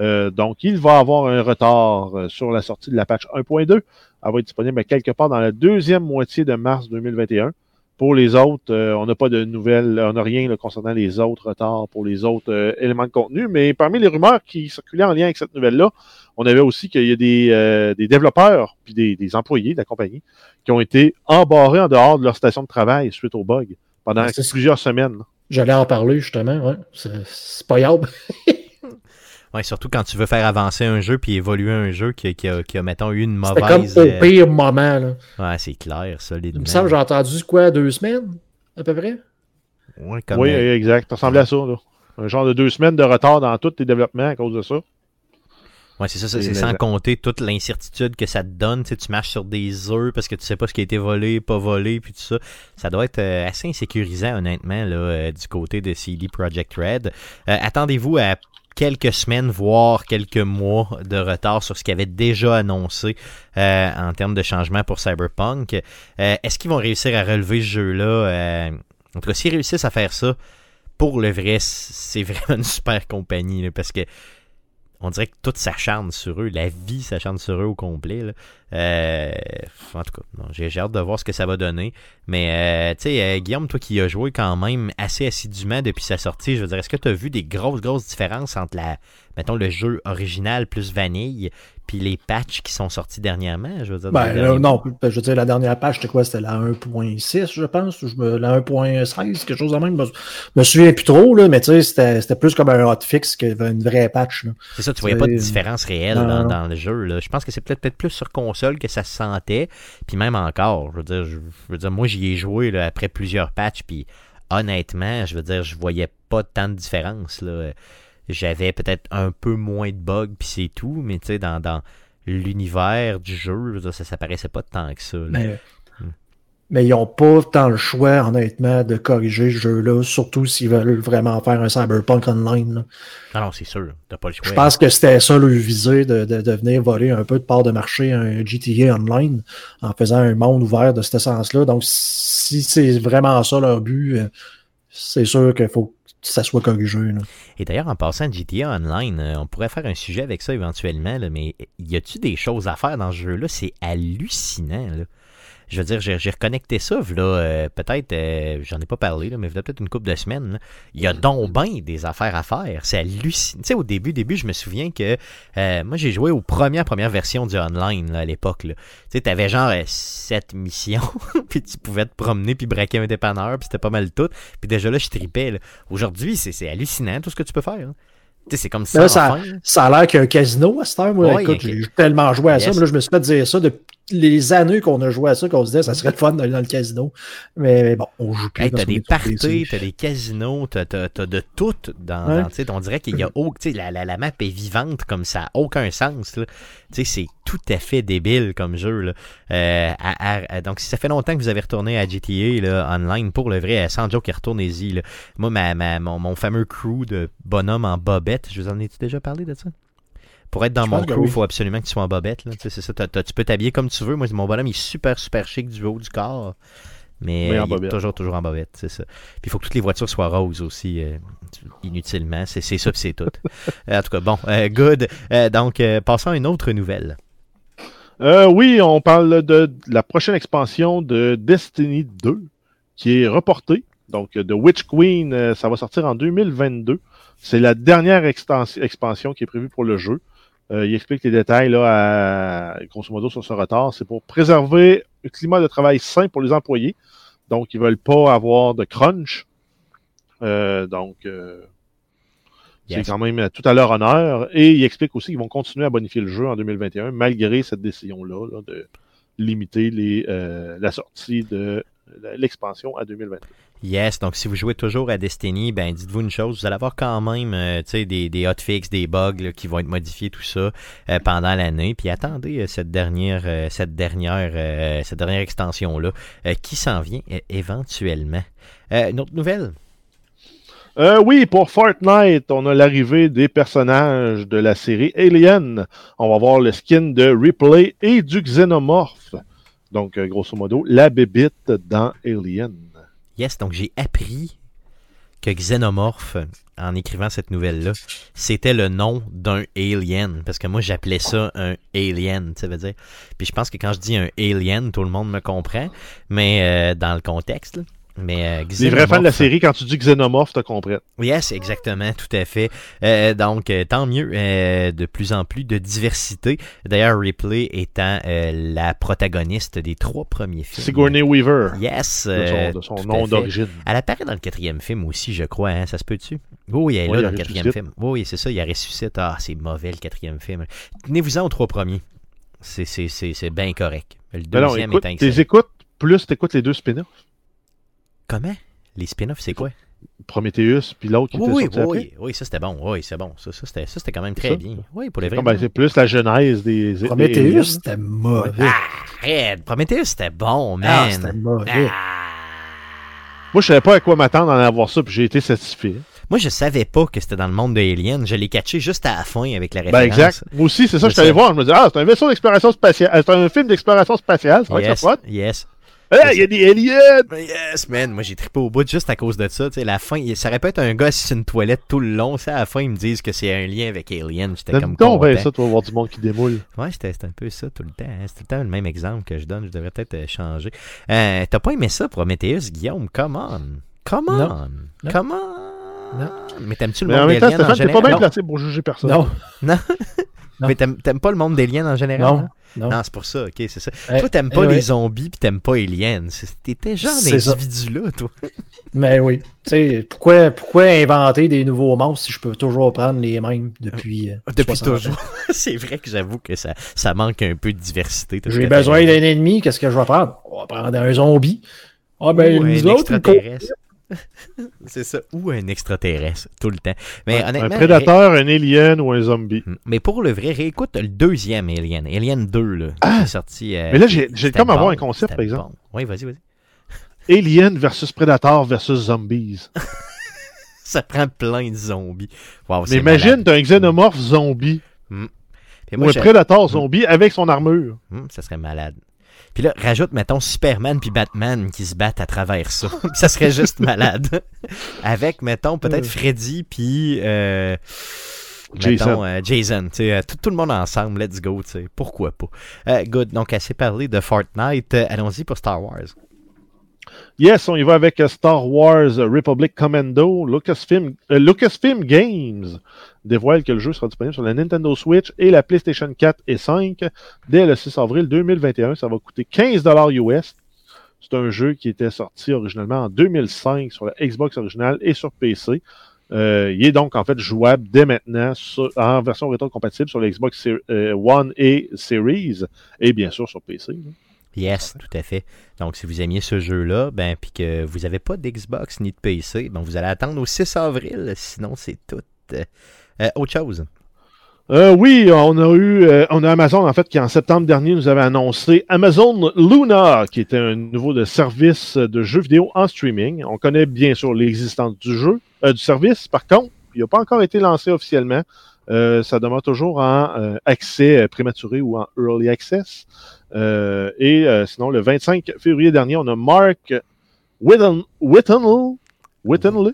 Euh, donc, il va avoir un retard euh, sur la sortie de la patch 1.2. Elle va être disponible quelque part dans la deuxième moitié de mars 2021. Pour les autres, euh, on n'a pas de nouvelles, on n'a rien concernant les autres retards pour les autres éléments de contenu. Mais parmi les rumeurs qui circulaient en lien avec cette nouvelle-là, on avait aussi qu'il y a des, des développeurs puis des, des, employés de la compagnie qui ont été embarrés en dehors de leur station de travail suite au bug pendant plusieurs semaines. J'allais en parler justement, ouais. C'est. Ouais, surtout quand tu veux faire avancer un jeu puis évoluer un jeu qui, qui, a, qui a, mettons, eu une mauvaise. C'est comme au euh, pire moment, là. Ouais, c'est clair, solidement. Il me semble que j'ai entendu quoi, deux semaines, à peu près? Ouais, comme oui, exact. Ça ressemblait à ça, là. Un genre de deux semaines de retard dans tous tes développements à cause de ça. Ouais, c'est ça, c'est sans compter toute l'incertitude que ça te donne. Tu, sais, tu marches sur des œufs parce que tu sais pas ce qui a été volé, pas volé, puis tout ça. Ça doit être euh, assez insécurisant, honnêtement, là, euh, du côté de CD Projekt Red. Attendez-vous à quelques semaines, voire quelques mois de retard sur ce qu'ils avaient déjà annoncé euh, en termes de changement pour Cyberpunk. Euh, est-ce qu'ils vont réussir à relever ce jeu-là? Euh, en tout cas, s'ils réussissent à faire ça, pour le vrai, c'est vraiment une super compagnie, parce que on dirait que tout s'acharne sur eux, la vie s'acharne sur eux au complet. Euh, en tout cas, j'ai hâte de voir ce que ça va donner. Mais euh, tu sais, euh, Guillaume, toi qui as joué quand même assez assidûment depuis sa sortie, je veux dire, est-ce que tu as vu des grosses, grosses différences entre la, mettons, le jeu original plus vanille puis les patchs qui sont sortis dernièrement, je veux dire. Ben, non, je veux dire, la dernière patch, c'était quoi? C'était la 1.6, je pense, ou la 1.16, quelque chose de même. Je me souviens plus trop, là, mais tu sais, c'était plus comme un hotfix qu'une vraie patch. C'est ça, tu voyais pas de différence réelle dans, le jeu. Là. Je pense que c'est peut-être peut plus sur console que ça se sentait, puis même encore. Je veux dire, je, veux dire moi, j'y ai joué là, après plusieurs patchs, puis honnêtement, je veux dire, je voyais pas tant de différence. Là. J'avais peut-être un peu moins de bugs, puis c'est tout, mais tu sais, dans, dans l'univers du jeu, ça, ça paraissait pas tant que ça. Mais, mais, ils n'ont pas tant le choix, honnêtement, de corriger ce jeu-là, surtout s'ils veulent vraiment faire un Cyberpunk Online. Là. Ah non, c'est sûr, t'as pas le choix. Je pense que c'était ça le visé, de, de, de, venir voler un peu de part de marché un GTA Online en faisant un monde ouvert de ce sens-là. Donc, si c'est vraiment ça leur but, c'est sûr qu'il faut ça soit corrigé. Là. Et d'ailleurs, en passant GTA Online, euh, on pourrait faire un sujet avec ça éventuellement, mais y a-tu des choses à faire dans ce jeu-là? C'est hallucinant. Là je veux dire, j'ai reconnecté ça, là, euh, peut-être, euh, j'en ai pas parlé, là, mais peut-être une couple de semaines. Là. Il y a donc bien des affaires à faire. C'est hallucinant. Tu sais, au début, début, je me souviens que euh, moi, j'ai joué aux premières, premières versions du online là, à l'époque. Tu sais, t'avais genre sept missions, puis tu pouvais te promener puis braquer un dépanneur, puis c'était pas mal tout. Puis déjà là, je tripais. Aujourd'hui, c'est hallucinant tout ce que tu peux faire. C'est comme ça. Là, ça, ça, a l'air qu'il y a un casino à cette heure. Moi, écoute, j'ai tellement joué à ça. Mais là, je me suis fait dire ça depuis les années qu'on a joué à ça, qu'on se disait ça serait le fun d'aller dans le casino. Mais, bon, on joue plus. Hey, t'as des parties, t'as des casinos, t'as as, de tout dans, dans on dirait qu'il y a la, la, la, map est vivante comme ça, aucun sens. C'est tout à fait débile comme jeu. Là. Euh, à, à, donc, si ça fait longtemps que vous avez retourné à GTA là, online, pour le vrai, sans joke, retournez-y. Moi, ma, ma, mon, mon fameux crew de bonhomme en bobette, je vous en ai déjà parlé de ça? Pour être dans mon crew, il faut absolument que tu sois en bobette. Là. C'est ça, tu peux t'habiller comme tu veux. Moi, mon bonhomme, il est super, super chic du haut du corps. Mais il est toujours, toujours en bobette, c'est ça. Puis il faut que toutes les voitures soient roses aussi, euh, inutilement. C'est ça, puis c'est tout. en tout cas, bon, euh, good. Euh, donc, passons à une autre nouvelle. oui, on parle de, la prochaine expansion de Destiny 2 qui est reportée. Donc, The Witch Queen, ça va sortir en 2022. C'est la dernière expansion qui est prévue pour le jeu. Euh, il explique les détails là, à, grosso modo sur ce retard. C'est pour préserver un climat de travail sain pour les employés. Donc, ils veulent pas avoir de crunch. Euh, donc, euh, c'est quand même tout à leur honneur. Et il explique aussi qu'ils vont continuer à bonifier le jeu en 2021, malgré cette décision-là là, de limiter les, la sortie de l'expansion à 2022. Yes, donc si vous jouez toujours à Destiny, ben dites-vous une chose, vous allez avoir quand même euh, des, des hotfix, des bugs qui vont être modifiés, tout ça, euh, pendant l'année. Puis attendez euh, cette dernière cette dernière cette dernière extension-là qui s'en vient éventuellement. une autre nouvelle? oui, pour Fortnite, on a l'arrivée des personnages de la série Alien. On va voir le skin de Ripley et du Xenomorph. Donc, grosso modo, la bébite dans Alien. Yes, donc j'ai appris que Xenomorph, en écrivant cette nouvelle-là, c'était le nom d'un alien. Parce que moi, j'appelais ça un alien, ça veut dire. Puis je pense que quand je dis un alien, tout le monde me comprend. Mais euh, dans le contexte, mais euh, Les vrais fans de la série, quand tu dis Xenomorph, tu comprends. Yes, exactement, tout à fait. Euh, donc, euh, tant mieux, euh, de plus en plus de diversité. D'ailleurs, Ripley étant la protagoniste des trois premiers films. Sigourney Weaver. Yes. de son, nom d'origine. Elle apparaît dans le quatrième film aussi, je crois. Hein, ça se peut-tu? Oui, elle est là dans le quatrième film. Oui, c'est ça, il y a ressuscite. Ah, c'est mauvais le quatrième film. Tenez-vous-en aux trois premiers. C'est bien correct. Le deuxième écoute, est Tu écoutes, plus tu écoutes les deux spin-offs. Comment? Les spin-offs, c'est quoi? Prometheus, puis l'autre qui oui, était oui, oui, oui, ça c'était bon. Oui, c'est bon. Ça, ça c'était quand même très bien. Oui, pour les vrais. Ben, c'est plus la genèse des. Prometheus, c'était mauvais. Ah, arrête. Prometheus, c'était bon, ah, man. Ah, c'était mauvais. Moi, je savais pas à quoi m'attendre en avoir ça, puis j'ai été satisfait. Moi, je savais pas que c'était dans le monde de Alien. Je l'ai catché juste à la fin avec la référence. Ben, exact. Moi aussi, c'est ça que je suis allé voir. Je me disais, ah, c'est un vaisseau d'exploration spatiale. C'est un film d'exploration spatiale. Ça va yes, être Yes. Hey, il y a des aliens! Yes, man. Moi, j'ai trippé au bout juste à cause de ça. Tu sais, la fin, ça aurait pu être un gars sur une toilette tout le long. Ça, à la fin, ils me disent que c'est un lien avec Alien. J'étais comme content. Ben, ça, tu vas voir du monde qui démoule. Ouais, c'était un peu ça tout le temps. Hein. C'est tout le temps le même exemple que je donne. Je devrais peut-être euh, changer. Euh, T'as pas aimé ça, Prometheus, Guillaume? Come on. Come on. Non. Come on. Non. Mais t'aimes-tu le monde des aliens en général? T'es pas bien placé pour juger personne. Non. Non. Mais t'aimes pas le monde des liens en général? Non. Non, c'est pour ça, ok, c'est ça. toi, t'aimes pas les zombies pis t'aimes pas Aliens. T'étais genre d'individu-là, toi. Mais oui. Tu sais, pourquoi, pourquoi inventer des nouveaux monstres si je peux toujours prendre les mêmes depuis. Euh, depuis toujours. c'est vrai que j'avoue que ça, ça manque un peu de diversité. J'ai besoin d'un ennemi, qu'est-ce que je vais prendre? On va prendre un zombie. Ah ben, nous autres, c'est ça. Ou un extraterrestre, tout le temps. Mais un honnêtement, prédateur, un alien ou un zombie. ré- Mais pour le vrai, réécoute le deuxième Alien. Alien 2, là. qui est sorti. euh, Ah! Mais là, j'ai- comme avoir un concept, par exemple. Oui, vas-y, vas-y. Alien versus Predator versus Zombies. Ça prend plein de zombies. Wow, Mais imagine, t'as un xénomorphe zombie Puis ou un Predator zombie avec son armure. Ça serait malade. Puis là, rajoute, mettons, Superman puis Batman qui se battent à travers ça. ça serait juste malade. Avec, mettons, peut-être Freddy puis... euh, Jason. mettons, euh, Jason, tu sais, euh, tout, tout le monde ensemble, let's go, tu sais, pourquoi pas. Euh, good, donc assez parlé de Fortnite, Euh, allons-y pour Star Wars. Yes, on y va avec Star Wars Republic Commando. Lucasfilm, euh, Lucasfilm Games dévoile que le jeu sera disponible sur la Nintendo Switch et la PlayStation 4 et 5 dès le 6 avril 2021. Ça va coûter 15 US. C'est un jeu qui était sorti originalement en 2005 sur la Xbox originale et sur PC. Euh, il est donc en fait jouable dès maintenant en version rétro-compatible sur la Xbox euh, One et Series et bien sûr sur PC. Yes, tout à fait. Donc, si vous aimiez ce jeu-là, ben, puis que vous n'avez pas d'Xbox ni de PC, ben, vous allez attendre au 6 avril, sinon c'est tout. Euh, autre chose? Euh, oui, on a eu, euh, on a Amazon en fait qui en septembre dernier nous avait annoncé Amazon Luna, qui était un nouveau de service de jeux vidéo en streaming. On connaît bien sûr l'existence du jeu, du service. Par contre, il n'a pas encore été lancé officiellement. Euh, ça demeure toujours en euh, accès euh, prématuré ou en early access. Euh, et euh, sinon, le 25 février dernier, on a Mark Whittenell, What in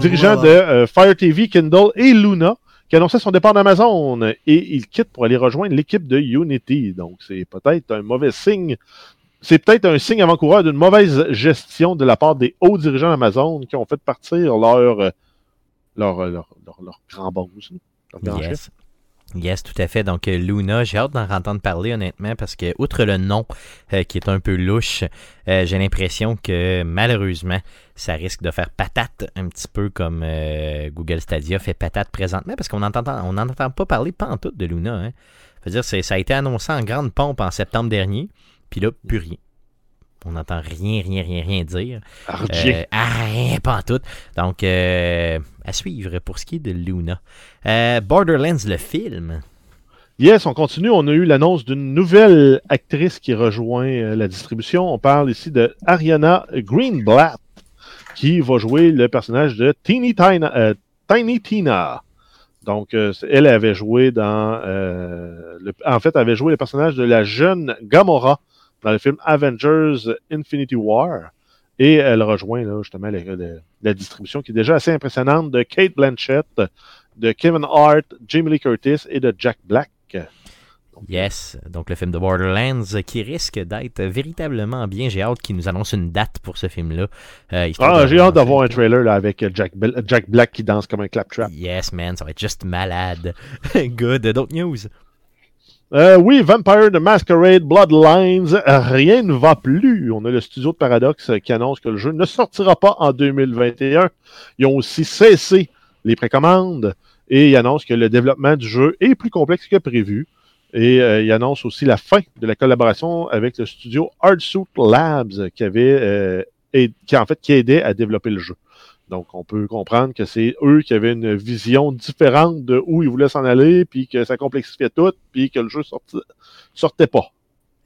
dirigeant de euh, Fire TV, Kindle et Luna, qui annonçait son départ d'Amazon et il quitte pour aller rejoindre l'équipe de Unity. Donc, c'est peut-être un mauvais signe. C'est peut-être un signe avant-coureur d'une mauvaise gestion de la part des hauts dirigeants d'Amazon qui ont fait partir leur, euh, leur, euh, leur, leur, leur grand boss, chef. Yes. Yes, tout à fait. Donc, euh, Luna, j'ai hâte d'en entendre parler, honnêtement, parce que, outre le nom euh, qui est un peu louche, euh, j'ai l'impression que, malheureusement, ça risque de faire patate un petit peu comme euh, Google Stadia fait patate présentement, parce qu'on n'entend on n'en entend pas parler pantoute de Luna. Hein. Dire, ça a été annoncé en grande pompe en septembre dernier, puis là, plus rien. On n'entend rien, rien, rien, rien dire. Euh, ah, rien, pas en tout. Donc, euh, à suivre pour ce qui est de Luna. Euh, Borderlands, le film. Yes, on continue. On a eu l'annonce d'une nouvelle actrice qui rejoint euh, la distribution. On parle ici de Ariana Greenblatt, qui va jouer le personnage de Teeny Tina. Tiny Tina. Donc, elle avait joué dans. euh, le- en fait, elle avait joué le personnage de la jeune Gamora dans le film Avengers Infinity War. Et elle rejoint là, justement la distribution qui est déjà assez impressionnante de Kate Blanchett, de Kevin Hart, Jamie Lee Curtis et de Jack Black. Yes, donc le film de Borderlands qui risque d'être véritablement bien. J'ai hâte qu'il nous annonce une date pour ce film-là. Euh, Ah, j'ai hâte d'avoir un trailer là, avec Jack, Jack Black qui danse comme un claptrap. Yes, man, ça va être juste malade. Good. D'autres news? Euh, oui, Vampire the Masquerade Bloodlines, rien ne va plus. On a le studio de Paradox qui annonce que le jeu ne sortira pas en 2021. Ils ont aussi cessé les précommandes et ils annoncent que le développement du jeu est plus complexe que prévu. Et euh, ils annoncent aussi la fin de la collaboration avec le studio Hardsuit Labs qui avait euh, qui en fait qui aidait à développer le jeu. Donc, on peut comprendre que c'est eux qui avaient une vision différente de où ils voulaient s'en aller, puis que ça complexifiait tout, puis que le jeu sorti- sortait pas.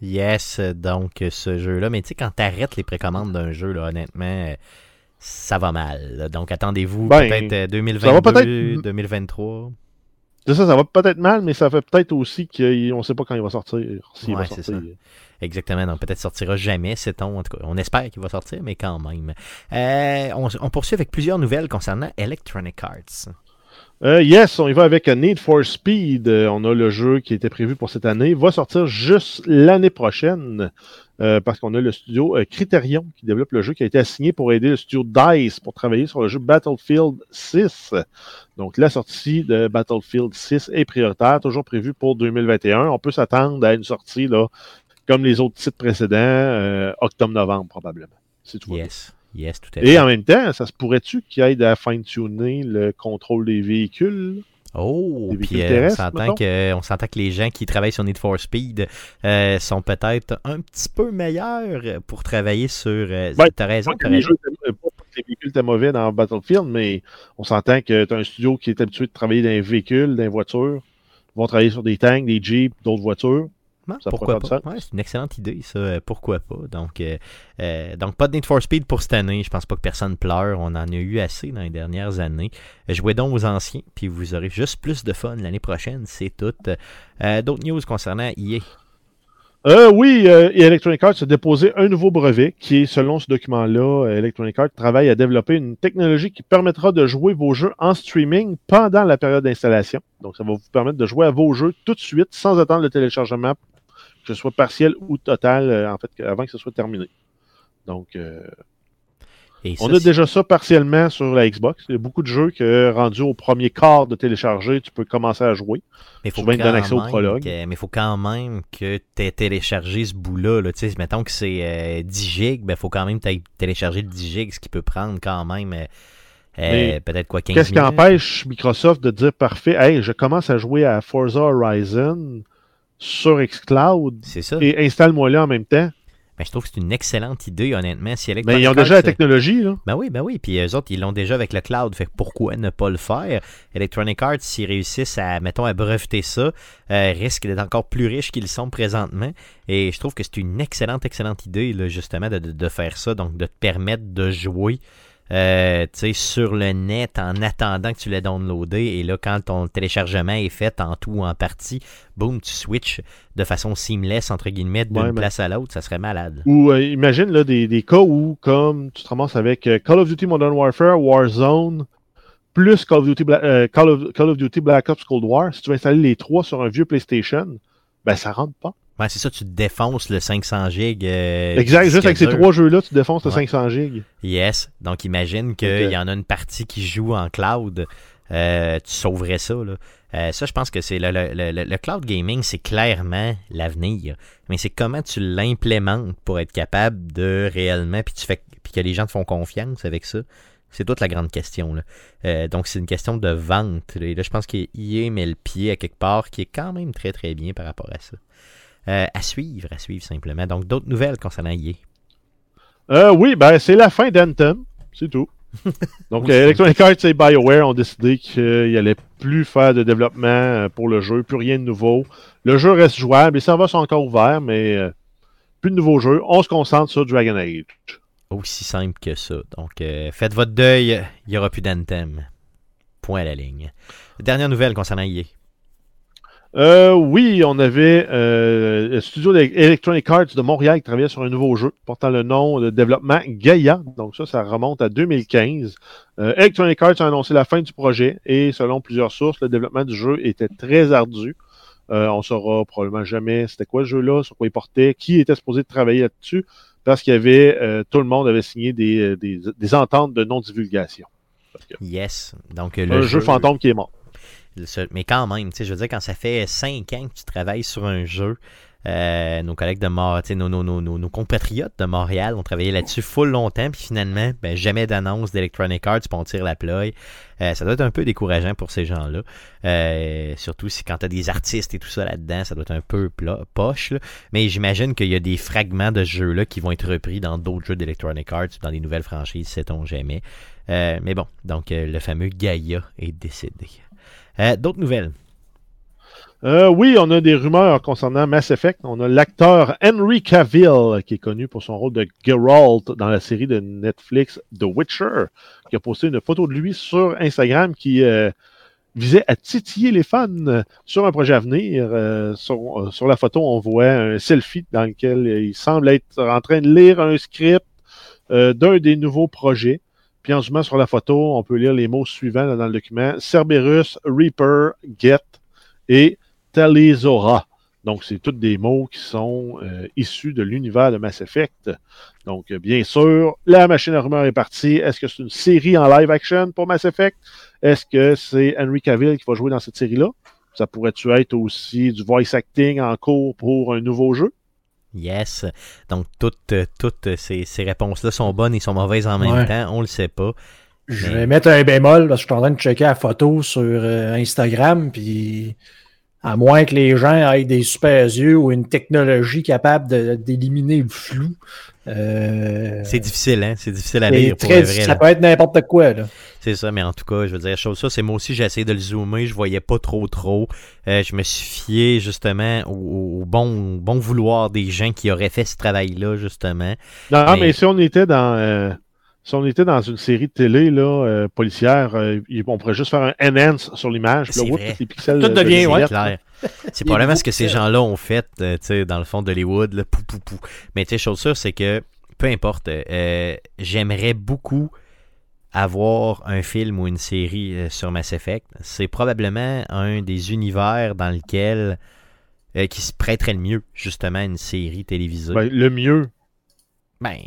Yes, donc ce jeu-là. Mais tu sais, quand t'arrêtes les précommandes d'un jeu, là, honnêtement, euh, ça va mal. Donc attendez-vous Ben, peut-être euh, ça 2022, va peut-être- 2023. Ça, ça va peut-être mal, mais ça fait peut-être aussi qu'on ne sait pas quand il va sortir. S'il Ouais, va c'est sortir. Exactement, donc peut-être sortira jamais, sait-on. En tout cas, on espère qu'il va sortir, mais quand même. Euh, on, on poursuit avec plusieurs nouvelles concernant Electronic Arts. Euh, yes, on y va avec Need for Speed. Euh, on a le jeu qui était prévu pour cette année. va sortir juste l'année prochaine euh, parce qu'on a le studio Criterion qui développe le jeu qui a été assigné pour aider le studio DICE pour travailler sur le jeu Battlefield 6. Donc la sortie de Battlefield 6 est prioritaire, toujours prévue pour 2021. On peut s'attendre à une sortie là, comme les autres titres précédents, octobre-novembre probablement. Si tout bien. Yes, tout à fait. Et en même temps, ça se pourrait-tu qu'il aide à fine-tuner le contrôle des véhicules? Oh, puis véhicules euh, on s'entend que, les gens qui travaillent sur Need for Speed euh, sont peut-être un petit peu meilleurs pour travailler sur. Euh, Ben, t'as raison, Pas que t'as les raison. jeux étaient- pas que était mauvais dans Battlefield, mais on s'entend que tu as un studio qui est habitué de travailler dans les véhicules, dans les voitures. Ils vont travailler sur des tanks, des jeeps, d'autres voitures. Ça pourquoi pas? Ouais, c'est une excellente idée, ça. Euh, pourquoi pas? Donc, euh, euh, donc, pas de Need for Speed pour cette année. Je pense pas que personne pleure. On en a eu assez dans les dernières années. Jouez donc aux anciens, puis vous aurez juste plus de fun l'année prochaine. C'est tout. D'autres news concernant EA. Euh, oui, euh, Electronic Arts a déposé un nouveau brevet qui est, selon ce document-là, Electronic Arts travaille à développer une technologie qui permettra de jouer vos jeux en streaming pendant la période d'installation. Donc, ça va vous permettre de jouer à vos jeux tout de suite sans attendre le téléchargement, que ce soit partiel ou total, euh, en fait, avant que ce soit terminé. Donc, on a déjà ça partiellement sur la Xbox. Il y a beaucoup de jeux que, rendus au premier quart de télécharger, tu peux commencer à jouer. Mais il faut, quand même accès au prologue. mais faut quand même que tu aies téléchargé ce bout-là. Là. Mettons que c'est 10 euh, gigs, ben faut quand même télécharger le 10 gigs, ce qui peut prendre quand même euh, euh, peut-être quoi 15 Qu'est-ce qui empêche Microsoft de dire parfait, hey, je commence à jouer à Forza Horizon sur Xcloud et installe-moi là en même temps. Ben, je trouve que c'est une excellente idée, honnêtement. Si ben, ils ont déjà la technologie, là. Ben oui, ben oui. Puis eux autres, ils l'ont déjà avec le cloud. Fait pourquoi ne pas le faire? Electronic Arts, s'ils réussissent à, mettons, à breveter ça, euh, risquent d'être encore plus riches qu'ils sont présentement. Et je trouve que c'est une excellente, excellente idée, là, justement, de, de, faire ça. Donc, de te permettre de jouer euh, sur le net en attendant que tu l'aies downloadé. Et là, quand ton téléchargement est fait en tout ou en partie, boum, tu switches de façon seamless, entre guillemets, d'une place à l'autre. Ça serait malade. Ou euh, imagine là, des, des, cas où, comme tu te ramasses avec euh, Call of Duty Modern Warfare, Warzone, plus Call of Duty, Call of, Call of Duty Black Ops Cold War, si tu veux installer les trois sur un vieux PlayStation, ben ça rentre pas. Ouais, c'est ça, tu défonces le 500 GB. Euh, exact, juste avec ces trois jeux-là, tu défonces le 500 GB. Yes, donc imagine qu'il y en a une partie qui joue en cloud. Euh, tu sauverais ça. Là. Euh, ça, je pense que c'est le, le, le, cloud gaming, c'est clairement l'avenir. Mais c'est comment tu l'implémentes pour être capable de réellement, puis tu fais, puis que les gens te font confiance avec ça. C'est toute la grande question. Là. donc, c'est une question de vente. Et là, je pense qu'il met le pied à quelque part qui est quand même très, très bien par rapport à ça. Euh, à suivre, à suivre simplement. Donc, d'autres nouvelles concernant EA? Euh, oui, ben, c'est la fin d'Anthem. C'est tout. Donc, euh, Electronic Arts et BioWare ont décidé qu'ils n'allaient plus faire de développement euh, pour le jeu, plus rien de nouveau. Le jeu reste jouable, les serveurs sont encore ouverts, mais plus de nouveaux jeux. On se concentre sur Dragon Age. Aussi simple que ça. Donc, faites votre deuil, il n'y aura plus d'Anthem. Point à la ligne. Dernière nouvelle concernant EA. Euh, oui, on avait euh, le studio d'Electronic Arts de Montréal qui travaillait sur un nouveau jeu portant le nom de développement Gaia. Donc ça, ça remonte à 2015. Euh, Electronic Arts a annoncé la fin du projet et selon plusieurs sources, le développement du jeu était très ardu. Euh, on saura probablement jamais c'était quoi le jeu-là, sur quoi il portait, qui était supposé travailler là-dessus, parce qu'il y avait euh, tout le monde avait signé des, des, des ententes de non-divulgation. Yes. Donc le un jeu fantôme qui est mort. Mais quand même, je veux dire, quand ça fait 5 ans que tu travailles sur un jeu, euh, nos collègues de Montréal, nos, nos, compatriotes de Montréal ont travaillé là-dessus full longtemps, puis finalement, ben, jamais d'annonce d'Electronic Arts, pour on tire la ploie. Euh, ça doit être un peu décourageant pour ces gens-là. Euh, surtout si quand tu as des artistes et tout ça là-dedans, ça doit être un peu poche. Mais j'imagine qu'il y a des fragments de ce jeu-là qui vont être repris dans d'autres jeux d'Electronic Arts, dans des nouvelles franchises, sait-on jamais. mais bon, donc le fameux Gaia est décédé. Euh, d'autres nouvelles? Euh, oui, on a des rumeurs concernant Mass Effect. On a l'acteur Henry Cavill, qui est connu pour son rôle de Geralt dans la série de Netflix The Witcher, qui a posté une photo de lui sur Instagram qui euh, visait à titiller les fans sur un projet à venir. sur, sur, la photo, on voit un selfie dans lequel il semble être en train de lire un script d'un des nouveaux projets. Puis en zoomant sur la photo, on peut lire les mots suivants dans le document. Cerberus, Reaper, Get et Talizora. Donc, c'est tous des mots qui sont euh, issus de l'univers de Mass Effect. Donc, bien sûr, la machine à rumeurs est partie. Est-ce que c'est une série en live action pour Mass Effect? Est-ce que c'est Henry Cavill qui va jouer dans cette série-là? Ça pourrait-tu être aussi du voice acting en cours pour un nouveau jeu? Yes. Donc, toutes, toutes ces, ces réponses-là sont bonnes et sont mauvaises en même temps. On le sait pas. Je vais mettre un bémol parce que je suis en train de checker la photo sur euh, Instagram. Puis À moins que les gens aient des super yeux ou une technologie capable d'éliminer le flou. Euh, c'est difficile, hein? C'est difficile à lire. Pour vrai, ça peut être n'importe quoi, là. C'est ça, mais en tout cas, je veux dire, chose ça, c'est moi aussi, j'ai essayé de le zoomer, je voyais pas trop trop. Euh, je me suis fié justement au, bon, bon vouloir des gens qui auraient fait ce travail-là, justement. Non, mais, si on était dans euh, si on était dans une série de télé là, euh, policière, on pourrait juste faire un enhance sur l'image. Tout devient ouais. clair. C'est probablement ce que ces gens-là ont fait, tu sais, dans le fond d'Hollywood, là, pou, pou, pou. Mais tu sais, chose sûre, c'est que peu importe, j'aimerais beaucoup avoir un film ou une série euh, sur Mass Effect, c'est probablement un des univers dans lequel euh, qui se prêterait le mieux, justement, à une série télévisée. Ben, le mieux. Ben,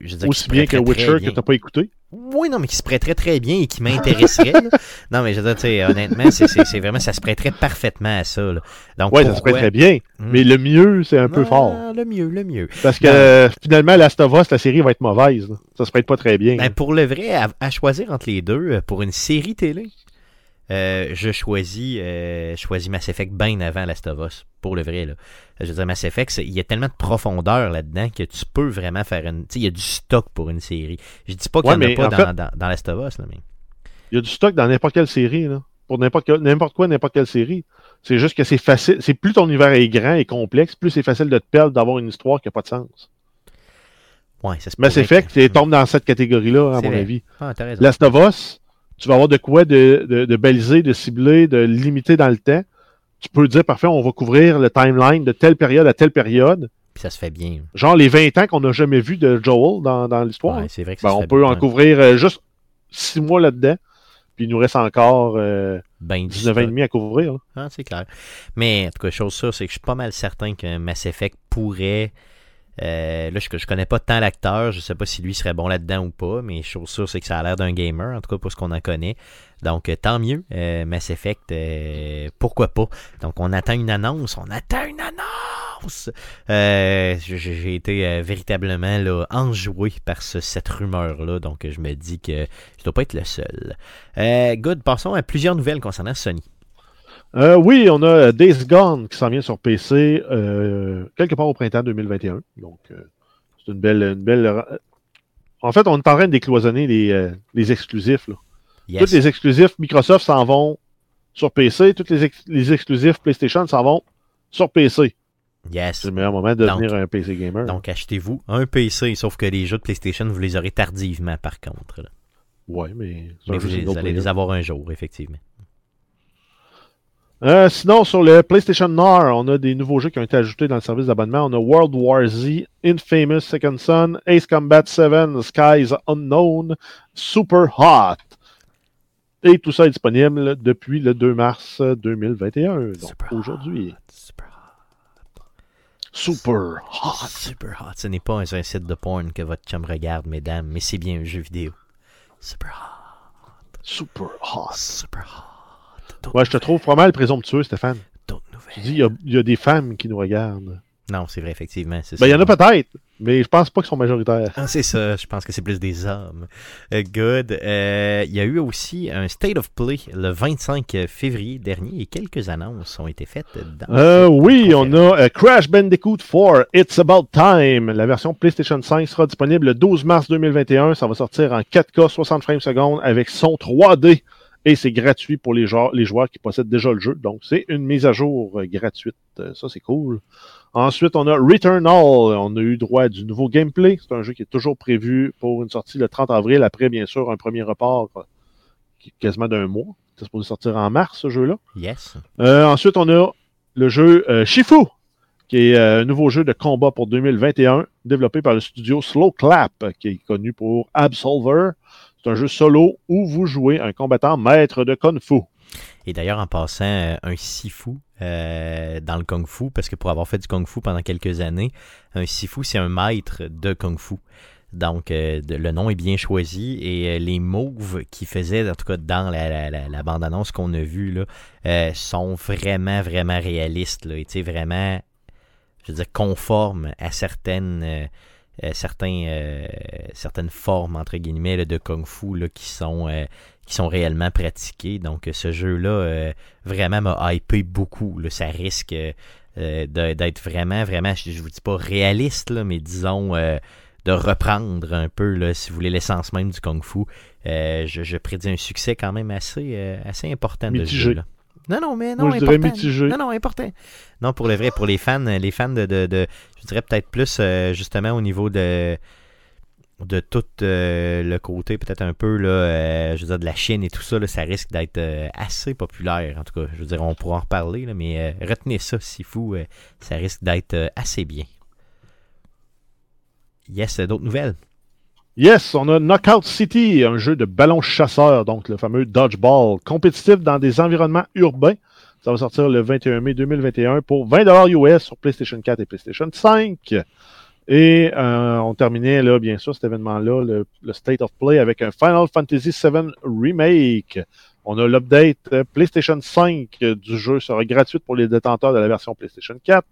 je veux Aussi bien que Witcher que t'as pas écouté. Oui, non, mais qui se prêterait très bien et qui m'intéresserait. non, mais je veux dire, honnêtement, c'est vraiment, ça se prêterait parfaitement à ça. Là. Donc, ouais, ça se prêterait bien. Hmm. Mais le mieux, c'est un peu fort. Le mieux, le mieux. Parce que finalement, Last of Us, la série va être mauvaise. Ça se prête pas très bien. Ben, pour le vrai, à, choisir entre les deux, euh, pour une série télé, euh, je choisis, euh, choisis Mass Effect bien avant Last of Us, pour le vrai. Là. Je veux dire, Mass Effect, il y a tellement de profondeur là-dedans que tu peux vraiment faire une. Tu sais, il y a du stock pour une série. Je dis pas qu'il n'y en a pas dans, dans, dans, Last of Us, là, mais. Il y a du stock dans n'importe quelle série, là. Pour n'importe n'importe quoi, n'importe quelle série. C'est juste que c'est facile. C'est plus ton univers est grand et complexe, plus c'est facile de te perdre d'avoir une histoire qui n'a pas de sens. Ouais, ça se Mass Effect, que... tombe dans cette catégorie-là, à mon avis. Ah, Last of Us, tu vas avoir de quoi de, de, de, baliser, de cibler, de limiter dans le temps. Tu peux dire, parfait, on va couvrir le timeline de telle période à telle période. Puis ça se fait bien. Genre les 20 ans qu'on n'a jamais vu de Joel dans, dans l'histoire. Ouais, c'est vrai que ben, ça On peut en couvrir euh, juste 6 mois là-dedans. Puis il nous reste encore euh, ben, 19 ans et demi à couvrir. Ah, c'est clair. Mais en tout cas, chose ça, c'est que je suis pas mal certain que Mass Effect pourrait euh, là, je, je connais pas tant l'acteur, je sais pas si lui serait bon là-dedans ou pas, mais chose sûre, c'est que ça a l'air d'un gamer, en tout cas pour ce qu'on en connaît. Donc, euh, tant mieux, euh, Mass Effect, pourquoi pas? Donc, on attend une annonce, on attend une annonce! J'ai été véritablement là, enjoué par cette rumeur-là, donc je me dis que je dois pas être le seul. good, passons à plusieurs nouvelles concernant Sony. Euh, oui, on a euh, Days Gone qui s'en vient sur PC euh, quelque part au printemps 2021. Donc, c'est une belle, une belle. En fait, on est en train de décloisonner les, les exclusifs. Là. Tous les exclusifs Microsoft s'en vont sur PC. Tous les, les exclusifs PlayStation s'en vont sur PC. Yes. C'est le meilleur moment de devenir un PC gamer. Donc, achetez-vous un PC, sauf que les jeux de PlayStation, vous les aurez tardivement, par contre. Oui, mais... mais vous allez les avoir un jour, effectivement. Euh, sinon, sur le PlayStation Nord, on a des nouveaux jeux qui ont été ajoutés dans le service d'abonnement. On a World War Z, Infamous Second Son, Ace Combat 7, Skies Unknown, Super Hot. Et tout ça est disponible depuis le 2 mars 2021, donc aujourd'hui. Super hot. Super hot. Super hot. Ce n'est pas un, site de porn que votre chum regarde, mesdames, mais c'est bien un jeu vidéo. Super hot. Super hot. Super hot. Ouais, je te trouve pas mal présomptueux, Stéphane. D'autres nouvelles. Tu dis, il y, a des femmes qui nous regardent. Non, c'est vrai, effectivement. Ben, il y en a peut-être, mais je pense pas qu'ils sont majoritaires. Ah, c'est ça, je pense que c'est plus des hommes. Euh, good. Euh, il y a eu aussi un State of Play le 25 février dernier et quelques annonces ont été faites dans. Euh, oui, on a Crash Bandicoot 4, It's About Time. La version PlayStation 5 sera disponible le 12 mars 2021. Ça va sortir en 4K 60 frames secondes avec son 3D et c'est gratuit pour les joueurs, les joueurs qui possèdent déjà le jeu. Donc, c'est une mise à jour euh, gratuite. Euh, ça, c'est cool. Ensuite, on a Returnal. On a eu droit à du nouveau gameplay. C'est un jeu qui est toujours prévu pour une sortie le 30 avril. Après, bien sûr, un premier report euh, quasiment d'un mois. C'est supposé sortir en mars, ce jeu-là. Yes. ensuite, on a le jeu Shifu, qui est un nouveau jeu de combat pour 2021, développé par le studio Slow Clap, qui est connu pour Absolver. C'est un jeu solo où vous jouez un combattant maître de Kung Fu. Et d'ailleurs, en passant, euh, un Sifu euh, dans le Kung Fu, parce que pour avoir fait du Kung Fu pendant quelques années, un Sifu, c'est un maître de Kung Fu. Donc, euh, le nom est bien choisi et les moves qu'il faisait, en tout cas dans la, bande-annonce qu'on a vue, là, sont vraiment, vraiment réalistes. Là, et vraiment, je veux dire, conformes à certaines certains, euh, certaines formes, entre guillemets, de kung fu là, qui, sont, euh, qui sont réellement pratiqués. Donc, ce jeu-là, vraiment m'a hypé beaucoup. Ça risque d'être vraiment, vraiment, je, ne vous dis pas réaliste, là, mais disons de reprendre un peu, là, si vous voulez, l'essence même du Kung Fu. je, je, prédis un succès quand même assez, assez important de ce jeu-là. Non, non, mais non, Moi, je important. mitigé. Non, non, important. Non, pour le vrai, pour les fans, les fans de, de, de je dirais peut-être plus euh, justement au niveau de de tout euh, le côté peut-être un peu là, euh, je veux dire de la Chine et tout ça, là, ça risque d'être assez populaire. En tout cas, je veux dire, on pourra en reparler, là, mais retenez ça, si fou, ça risque d'être assez bien. Yes, d'autres nouvelles? Yes, on a Knockout City, un jeu de ballon chasseur, donc le fameux dodgeball, compétitif dans des environnements urbains. Ça va sortir le 21 mai 2021 pour 20$ US sur PlayStation 4 et PlayStation 5. Et euh, on terminait là, bien sûr, cet événement-là, le, State of Play avec un Final Fantasy VII Remake. On a l'update PlayStation 5 du jeu sera gratuite pour les détenteurs de la version PlayStation 4.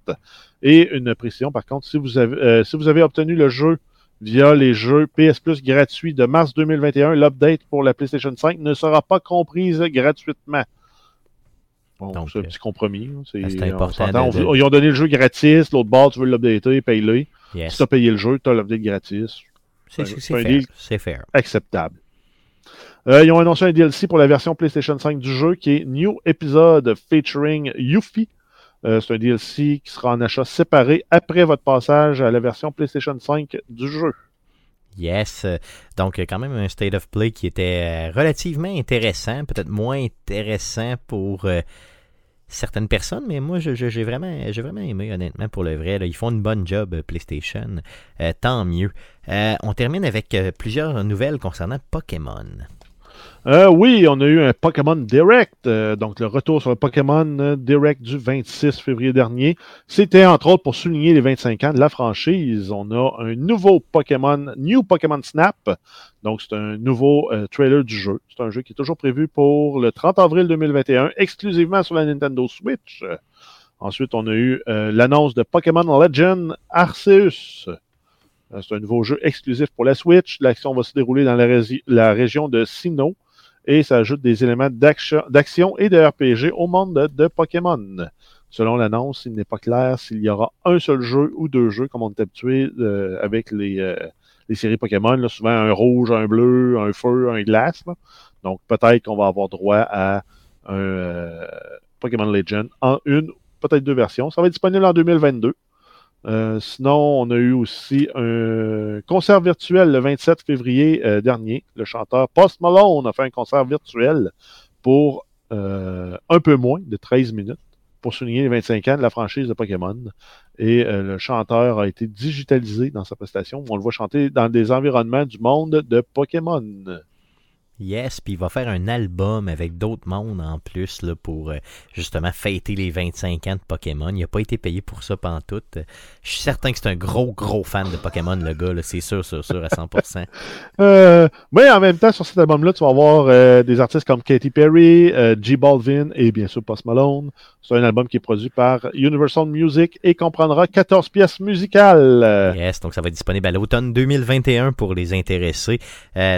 Et une précision, par contre, si vous avez, euh, si vous avez obtenu le jeu via les jeux PS Plus gratuits de mars 2021. L'update pour la PlayStation 5 ne sera pas comprise gratuitement. Bon, c'est un petit compromis. C'est important. Ils ont donné le jeu gratis, l'autre bord, tu veux l'updater, paye-le. Si tu as payé le jeu, tu as l'update gratis. C'est un deal fair. acceptable. Euh, ils ont annoncé un DLC pour la version PlayStation 5 du jeu qui est New Episode featuring Yuffie, euh, c'est un DLC qui sera en achat séparé après votre passage à la version PlayStation 5 du jeu. Yes. Donc, quand même un state of play qui était euh, relativement intéressant, peut-être moins intéressant pour euh, certaines personnes, mais moi, j'ai vraiment, vraiment aimé, honnêtement, pour le vrai. ils font une bonne job, PlayStation. tant mieux. on termine avec plusieurs nouvelles concernant Pokémon. Euh, oui, on a eu un Pokémon Direct, euh, donc le retour sur le Pokémon euh, Direct du 26 février dernier. C'était entre autres pour souligner les 25 ans de la franchise. On a un nouveau Pokémon, New Pokémon Snap. Donc c'est un nouveau trailer du jeu. C'est un jeu qui est toujours prévu pour le 30 avril 2021, exclusivement sur la Nintendo Switch. Ensuite, on a eu l'annonce de Pokémon Legend Arceus. C'est un nouveau jeu exclusif pour la Switch. L'action va se dérouler dans la, région de Sinnoh et ça ajoute des éléments d'action et de RPG au monde de, Pokémon. Selon l'annonce, il n'est pas clair s'il y aura un seul jeu ou deux jeux, comme on est habitué euh, avec les, euh, les, séries Pokémon. souvent un rouge, un bleu, un feu, un glace. Donc peut-être qu'on va avoir droit à un euh, Pokémon Legend en une, peut-être deux versions. Ça va être disponible en 2022. Euh, sinon, on a eu aussi un concert virtuel le 27 février euh, dernier. Le chanteur Post Malone a fait un concert virtuel pour euh, un peu moins de 13 minutes pour souligner les 25 ans de la franchise de Pokémon. Et le chanteur a été digitalisé dans sa prestation. On le voit chanter dans des environnements du monde de Pokémon. Yes, puis il va faire un album avec d'autres mondes en plus là, pour euh, justement fêter les 25 ans de Pokémon. Il n'a pas été payé pour ça pendant tout. Je suis certain que c'est un gros, gros fan de Pokémon, le gars. C'est sûr, sûr, sûr, à 100%. euh, mais en même temps, sur cet album-là, tu vas avoir euh, des artistes comme Katy Perry, G. Balvin et bien sûr Post Malone. C'est un album qui est produit par Universal Music et comprendra 14 pièces musicales. Yes, donc ça va être disponible à l'automne 2021 pour les intéressés.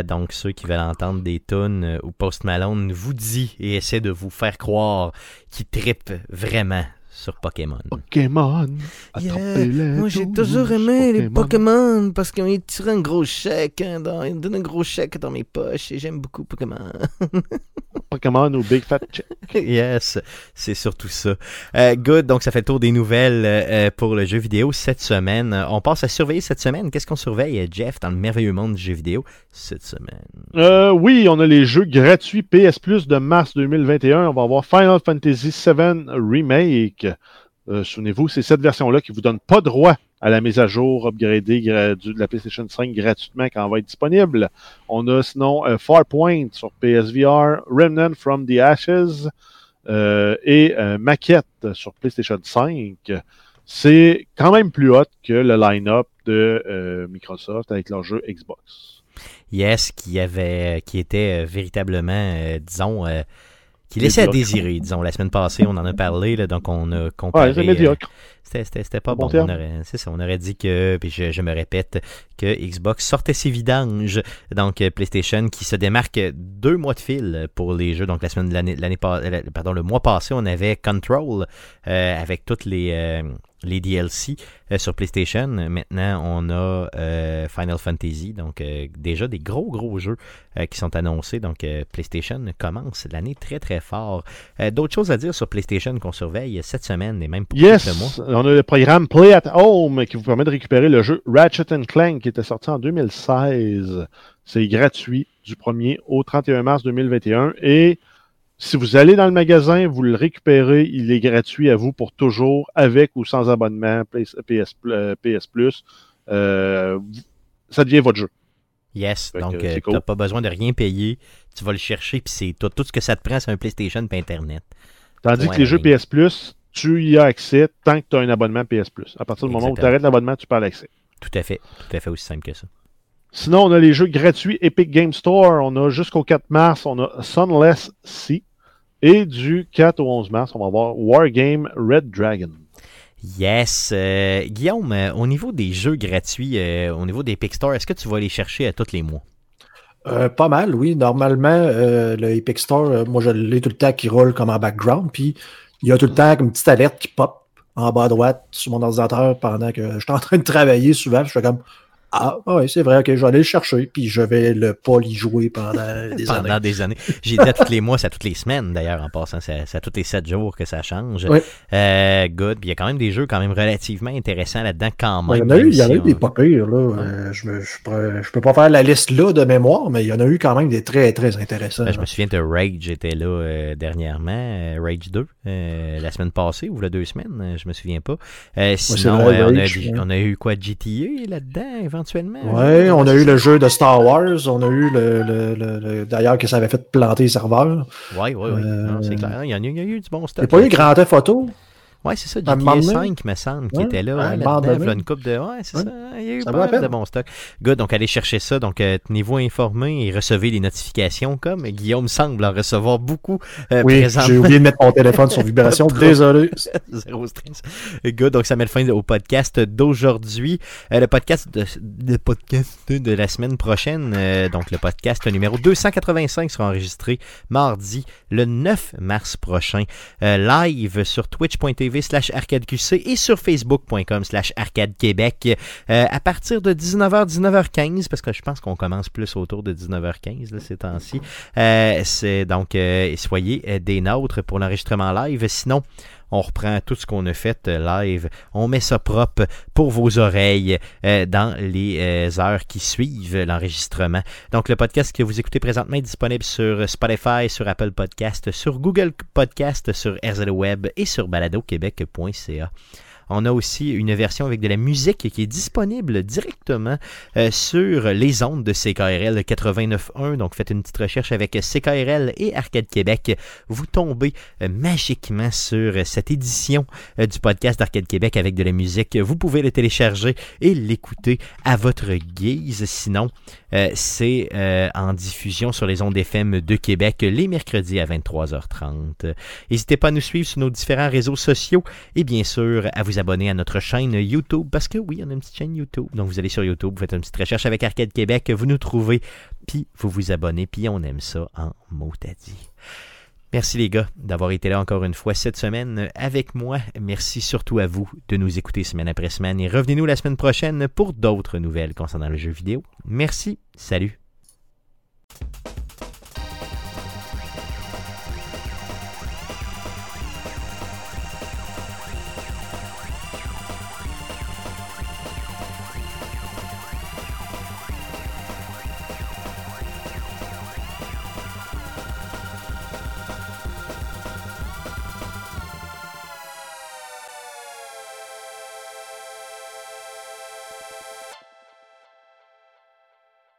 donc ceux qui veulent entendre des tunes euh, où Post Malone vous dit et essaie de vous faire croire qu'il trippe vraiment sur Pokémon. Pokémon. moi j'ai toujours aimé les Pokémon parce qu'ils tirent un gros chèque, hein, dans, ils donnent un gros chèque dans mes poches et j'aime beaucoup Pokémon. Pokémon ou Big Fat Check. yes, c'est surtout ça. Euh, good, donc ça fait le tour des nouvelles euh, pour le jeu vidéo cette semaine. On passe à surveiller cette semaine. Qu'est-ce qu'on surveille, Jeff, dans le merveilleux monde du jeu vidéo cette semaine? Euh, oui, on a les jeux gratuits PS Plus de mars 2021. On va avoir Final Fantasy VII Remake. Souvenez-vous, c'est cette version-là qui vous donne pas droit à la mise à jour upgradée de la PlayStation 5 gratuitement quand elle va être disponible. On a sinon euh, Farpoint sur PSVR, Remnant from the Ashes euh, et euh, Maquette sur PlayStation 5. C'est quand même plus haut que le line-up de Microsoft avec leur jeu Xbox. Yes, qui avait, qui était véritablement, disons, qui laissait à désirer, disons. La semaine passée, on en a parlé, là, donc on a comparé. Ouais, c'est médiocre. C'était pas bon. On aurait, ça, on aurait dit que, puis je, me répète, que Xbox sortait ses vidanges. Donc, euh, PlayStation qui se démarque deux mois de fil pour les jeux. Donc, la semaine de l'année, euh, pardon, le mois passé, on avait Control euh, avec toutes les, les DLC euh, sur PlayStation. Maintenant, on a euh, Final Fantasy, donc euh, déjà des gros, gros jeux qui sont annoncés. Donc, PlayStation commence l'année très, très fort. D'autres choses à dire sur PlayStation qu'on surveille cette semaine et même pour yes, mois? On a le programme Play at Home qui vous permet de récupérer le jeu Ratchet Clank qui était sorti en 2016. C'est gratuit du 1er au 31 mars 2021 et si vous allez dans le magasin, vous le récupérez, il est gratuit à vous pour toujours, avec ou sans abonnement PS, PS, Plus. Euh, ça devient votre jeu. Yes, donc euh, tu n'as pas besoin de rien payer. Tu vas le chercher, puis c'est tout, tout, ce que ça te prend, c'est un PlayStation et Internet. Tandis que les jeux PS Plus, tu y as accès tant que tu as un abonnement PS Plus. À partir du moment où tu arrêtes l'abonnement, tu pas l'accès. Tout à fait. Tout à fait aussi simple que ça. Sinon, on a les jeux gratuits Epic Game Store. On a jusqu'au 4 mars, on a Sunless Sea. Et du 4 au 11 mars, on va voir Wargame Red Dragon. Yes. Euh, Guillaume, euh, au niveau des jeux gratuits, euh, au niveau des Epic Store, est-ce que tu vas les chercher à tous les mois? pas mal, oui. Normalement, le Epic Store, moi, je l'ai tout le temps qui roule comme en background. Puis, il y a tout le temps une petite alerte qui pop en bas à droite sur mon ordinateur pendant que je suis en train de travailler souvent. Je fais comme ah, oui, c'est vrai, ok, je vais aller le chercher, puis je vais le pas y jouer pendant des pendant années. des années. J'ai dit à tous les mois, c'est à toutes les semaines, d'ailleurs, en passant. C'est à tous les sept jours que ça change. Euh, good. Puis il y a quand même des jeux quand même relativement intéressants là-dedans, quand même. il y en a eu, il y en a eu des pas pires, là. Euh, je, peux pas faire la liste là de mémoire, mais il y en a eu quand même des très, très intéressants. Ben, je me souviens de Rage était là euh, dernièrement, Rage 2, la semaine passée, ou la deux semaines, je me souviens pas. sinon, on, a, on, a, eu quoi, GTA là-dedans, éventuellement. Oui, on a eu le jeu de Star Wars, on a eu le, le, d'ailleurs que ça avait fait planter les serveurs. Oui, oui, oui. C'est clair. Il y, a, il y, a, eu du bon stuff. Il n'y a pas eu Grand Theft Auto? Ouais, c'est ça, GTA 5, me semble, qui était là. Ouais, là une coupe de. Ouais, c'est ça. Il y a eu pas mal de bon stock. Good, donc allez chercher ça. Donc, euh, tenez-vous informé et recevez les notifications comme Guillaume semble en recevoir beaucoup euh, oui, J'ai oublié de mettre mon téléphone sur vibration. Désolé. Zéro stress. Good, donc ça met le fin au podcast d'aujourd'hui. Euh, le podcast de, podcast de la semaine prochaine, donc le podcast numéro 285 sera enregistré mardi le 9 mars prochain. live sur twitch.tv slash arcadeqc et sur facebook.com slash arcadequebec euh, à partir de 19h, 19h15, parce que je pense qu'on commence plus autour de 19h15 ces temps-ci. Euh, c'est donc, euh, soyez des nôtres pour l'enregistrement live. Sinon, on reprend tout ce qu'on a fait euh, live, on met ça propre pour vos oreilles euh, dans les euh, heures qui suivent l'enregistrement. Donc le podcast que vous écoutez présentement est disponible sur Spotify, sur Apple Podcast, sur Google Podcast, sur RZO Web et sur baladoquebec.ca. On a aussi une version avec de la musique qui est disponible directement euh, sur les ondes de CKRL 89.1. Donc faites une petite recherche avec CKRL et Arcade Québec. Vous tombez euh, magiquement sur cette édition euh, du podcast d'Arcade Québec avec de la musique. Vous pouvez le télécharger et l'écouter à votre guise. Sinon, c'est en diffusion sur les ondes FM de Québec les mercredis à 23h30. N'hésitez pas à nous suivre sur nos différents réseaux sociaux et bien sûr à vous abonner à notre chaîne YouTube parce que oui, on a une petite chaîne YouTube. Donc vous allez sur YouTube, vous faites une petite recherche avec Arcade Québec, vous nous trouvez, puis vous vous abonnez, puis on aime ça en mot à dit. Merci les gars d'avoir été là encore une fois cette semaine avec moi. Merci surtout à vous de nous écouter semaine après semaine et revenez-nous la semaine prochaine pour d'autres nouvelles concernant le jeu vidéo. Merci, salut.